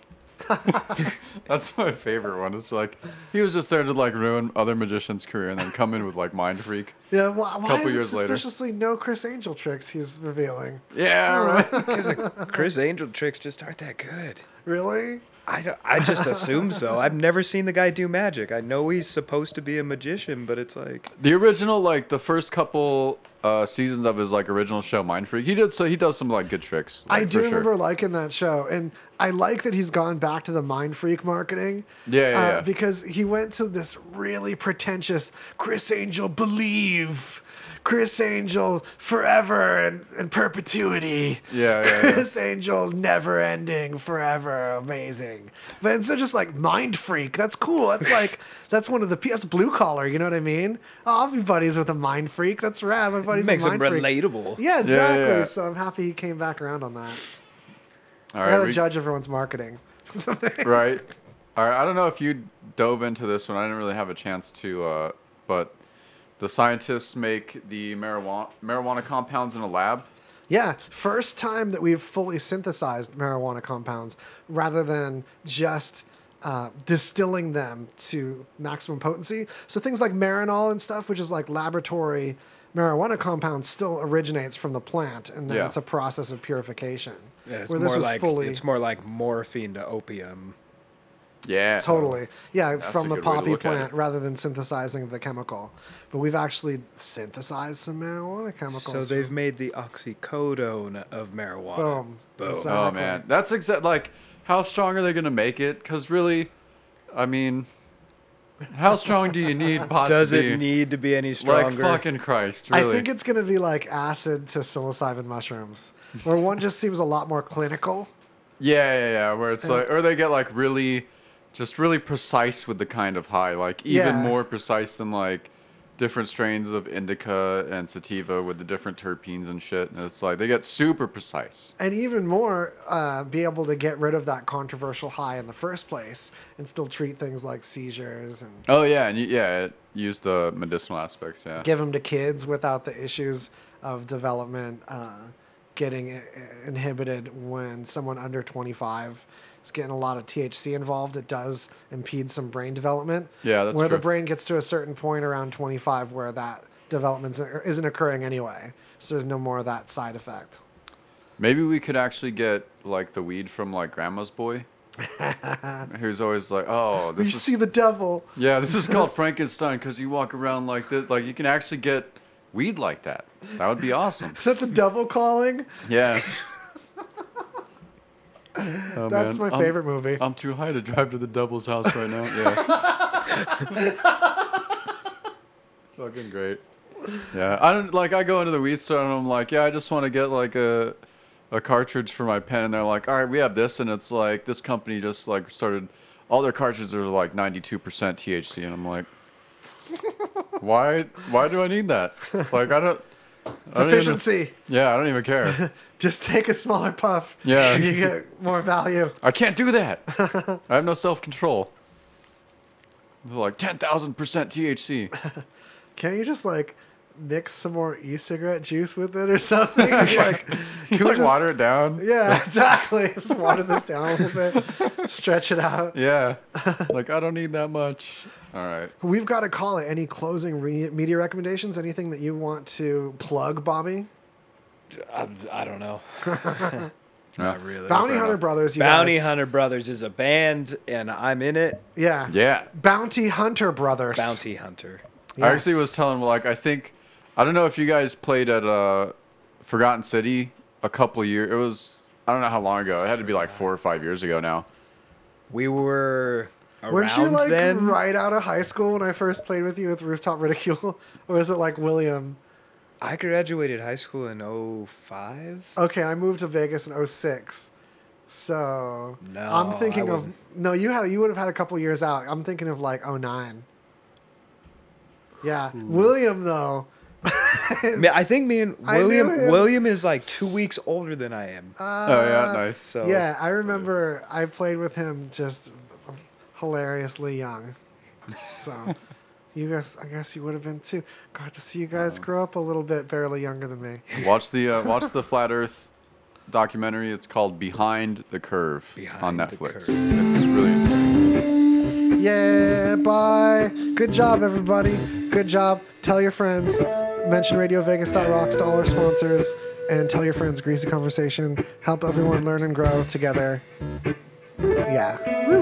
That's my favorite one. It's like he was just there to like ruin other magicians' career and then come in with like Mind Freak. Yeah. Why, why Couple is it years later. suspiciously no Criss Angel tricks he's revealing? Yeah, right. Because Criss Angel tricks just aren't that good. Really? I, I just assume so. I've never seen the guy do magic. I know he's supposed to be a magician, but it's like The original, like the first couple uh, seasons of his like original show, Mind Freak, he did so he does some like good tricks. I do for sure. remember liking that show, and I like that he's gone back to the mind freak marketing. Yeah, yeah, uh, yeah. Because he went to this really pretentious Criss Angel believe, Criss Angel forever and, and perpetuity. Yeah, yeah, yeah. Criss Angel never ending forever, amazing. But instead, just like mind freak. That's cool. That's like that's one of the pe- that's blue collar. You know what I mean? Oh, I'll be buddies with a mind freak. That's rad. My buddy's makes a him mind freak. relatable. Yeah, exactly. yeah. So I'm happy he came back around on that. All I gotta we- judge everyone's marketing. right. All right. I don't know if you dove into this one. I didn't really have a chance to, uh, but the scientists make the marijuana marijuana compounds in a lab. Yeah, first time that we've fully synthesized marijuana compounds rather than just uh, distilling them to maximum potency. So things like marinol and stuff, which is like laboratory marijuana compound, still originates from the plant, and then Yeah. it's a process of purification. yeah, it's where this more was like fully it's more like morphine to opium. Yeah. Totally. Yeah, That's from the good way to poppy look at plant rather than synthesizing the chemical. But we've actually synthesized some marijuana chemicals. So they've made the oxycodone of marijuana. Boom. Boom. Exactly. Oh man, that's exact. Like, how strong are they gonna make it? Because really, I mean, how strong do you need pot Does to be? it need to be any stronger? like stronger? fucking Christ, I think it's going to be like acid to psilocybin mushrooms, where one just seems a lot more clinical. Yeah, yeah, yeah. Where it's like, or they get like really, just really precise with the kind of high, like even Yeah. more precise than like different strains of indica and sativa with the different terpenes and shit. And it's like they get super precise. And even more, uh, be able to get rid of that controversial high in the first place and still treat things like seizures and Oh yeah, and y- yeah, it use the medicinal aspects. Yeah. give them to kids without the issues of development uh, getting inhibited when someone under 25 is getting a lot of THC involved. It does impede some brain development. Yeah, that's where the brain gets to a certain point around 25 where that development isn't occurring anyway. So there's no more of that side effect. Maybe we could actually get like the weed from like Grandma's boy. Who's always like, oh, this you is see the devil. yeah, this is called Frankenstein because you walk around like this. Like you can actually get weed like that. That would be awesome. Is that the devil calling? Yeah. Oh, That's man. my I'm- favorite movie. I'm too high to drive to the devil's house right now. Yeah. Fucking great. Yeah, I don't like. I go into the weed store and I'm like, yeah, I just want to get like a a cartridge for my pen, and they're like, all right, we have this, and it's like this company just like started. All their cartridges are like 92% THC, and I'm like, why? Why do I need that? Like, I don't. It's I don't even- efficiency. yeah, I don't even care. Just take a smaller puff. Yeah. and you get more value. I can't do that. I have no self control. Like 10,000% THC. Can't you just like mix some more e-cigarette juice with it or something? It's like, You can we like just- water it down? Yeah, exactly. Just water this down a little bit, stretch it out. Yeah. like, I don't need that much. All right. We've got to call it. Any closing re- media recommendations? Anything that you want to plug, Bobby? I, I don't know. Not really. Bounty Hunter enough. Brothers. You Bounty guys. Hunter Brothers is a band, and I'm in it. Yeah. Yeah. Bounty Hunter Brothers. Bounty Hunter. I actually was telling like I think I don't know if you guys played at uh, Forgotten City a couple years. It was I don't know how long ago. It had to be like four or five years ago now. We were Weren't you like then. right out of high school when I first played with you with Rooftop Ridicule? or is it like William? I graduated high school in 05. Okay, I moved to Vegas in 06. So No, I'm thinking I of no. You had you would have had a couple years out. I'm thinking of like 09. Yeah, William though. I think me and William. William is like two weeks older than I am. Uh, oh yeah, nice. So Yeah, I remember I played with him just hilariously young. So you guys, I guess you would have been too. Got to see you guys grow up a little bit, barely younger than me. Watch the uh, watch the flat Earth documentary. It's called Behind the Curve on Behind the Netflix. Curve. It's really interesting. Yeah, bye. Good job, everybody. Good job. Tell your friends. Mention RadioVegas.rocks to all our sponsors. And tell your friends Greasy Conversation. Help everyone learn and grow together. Yeah. Woo.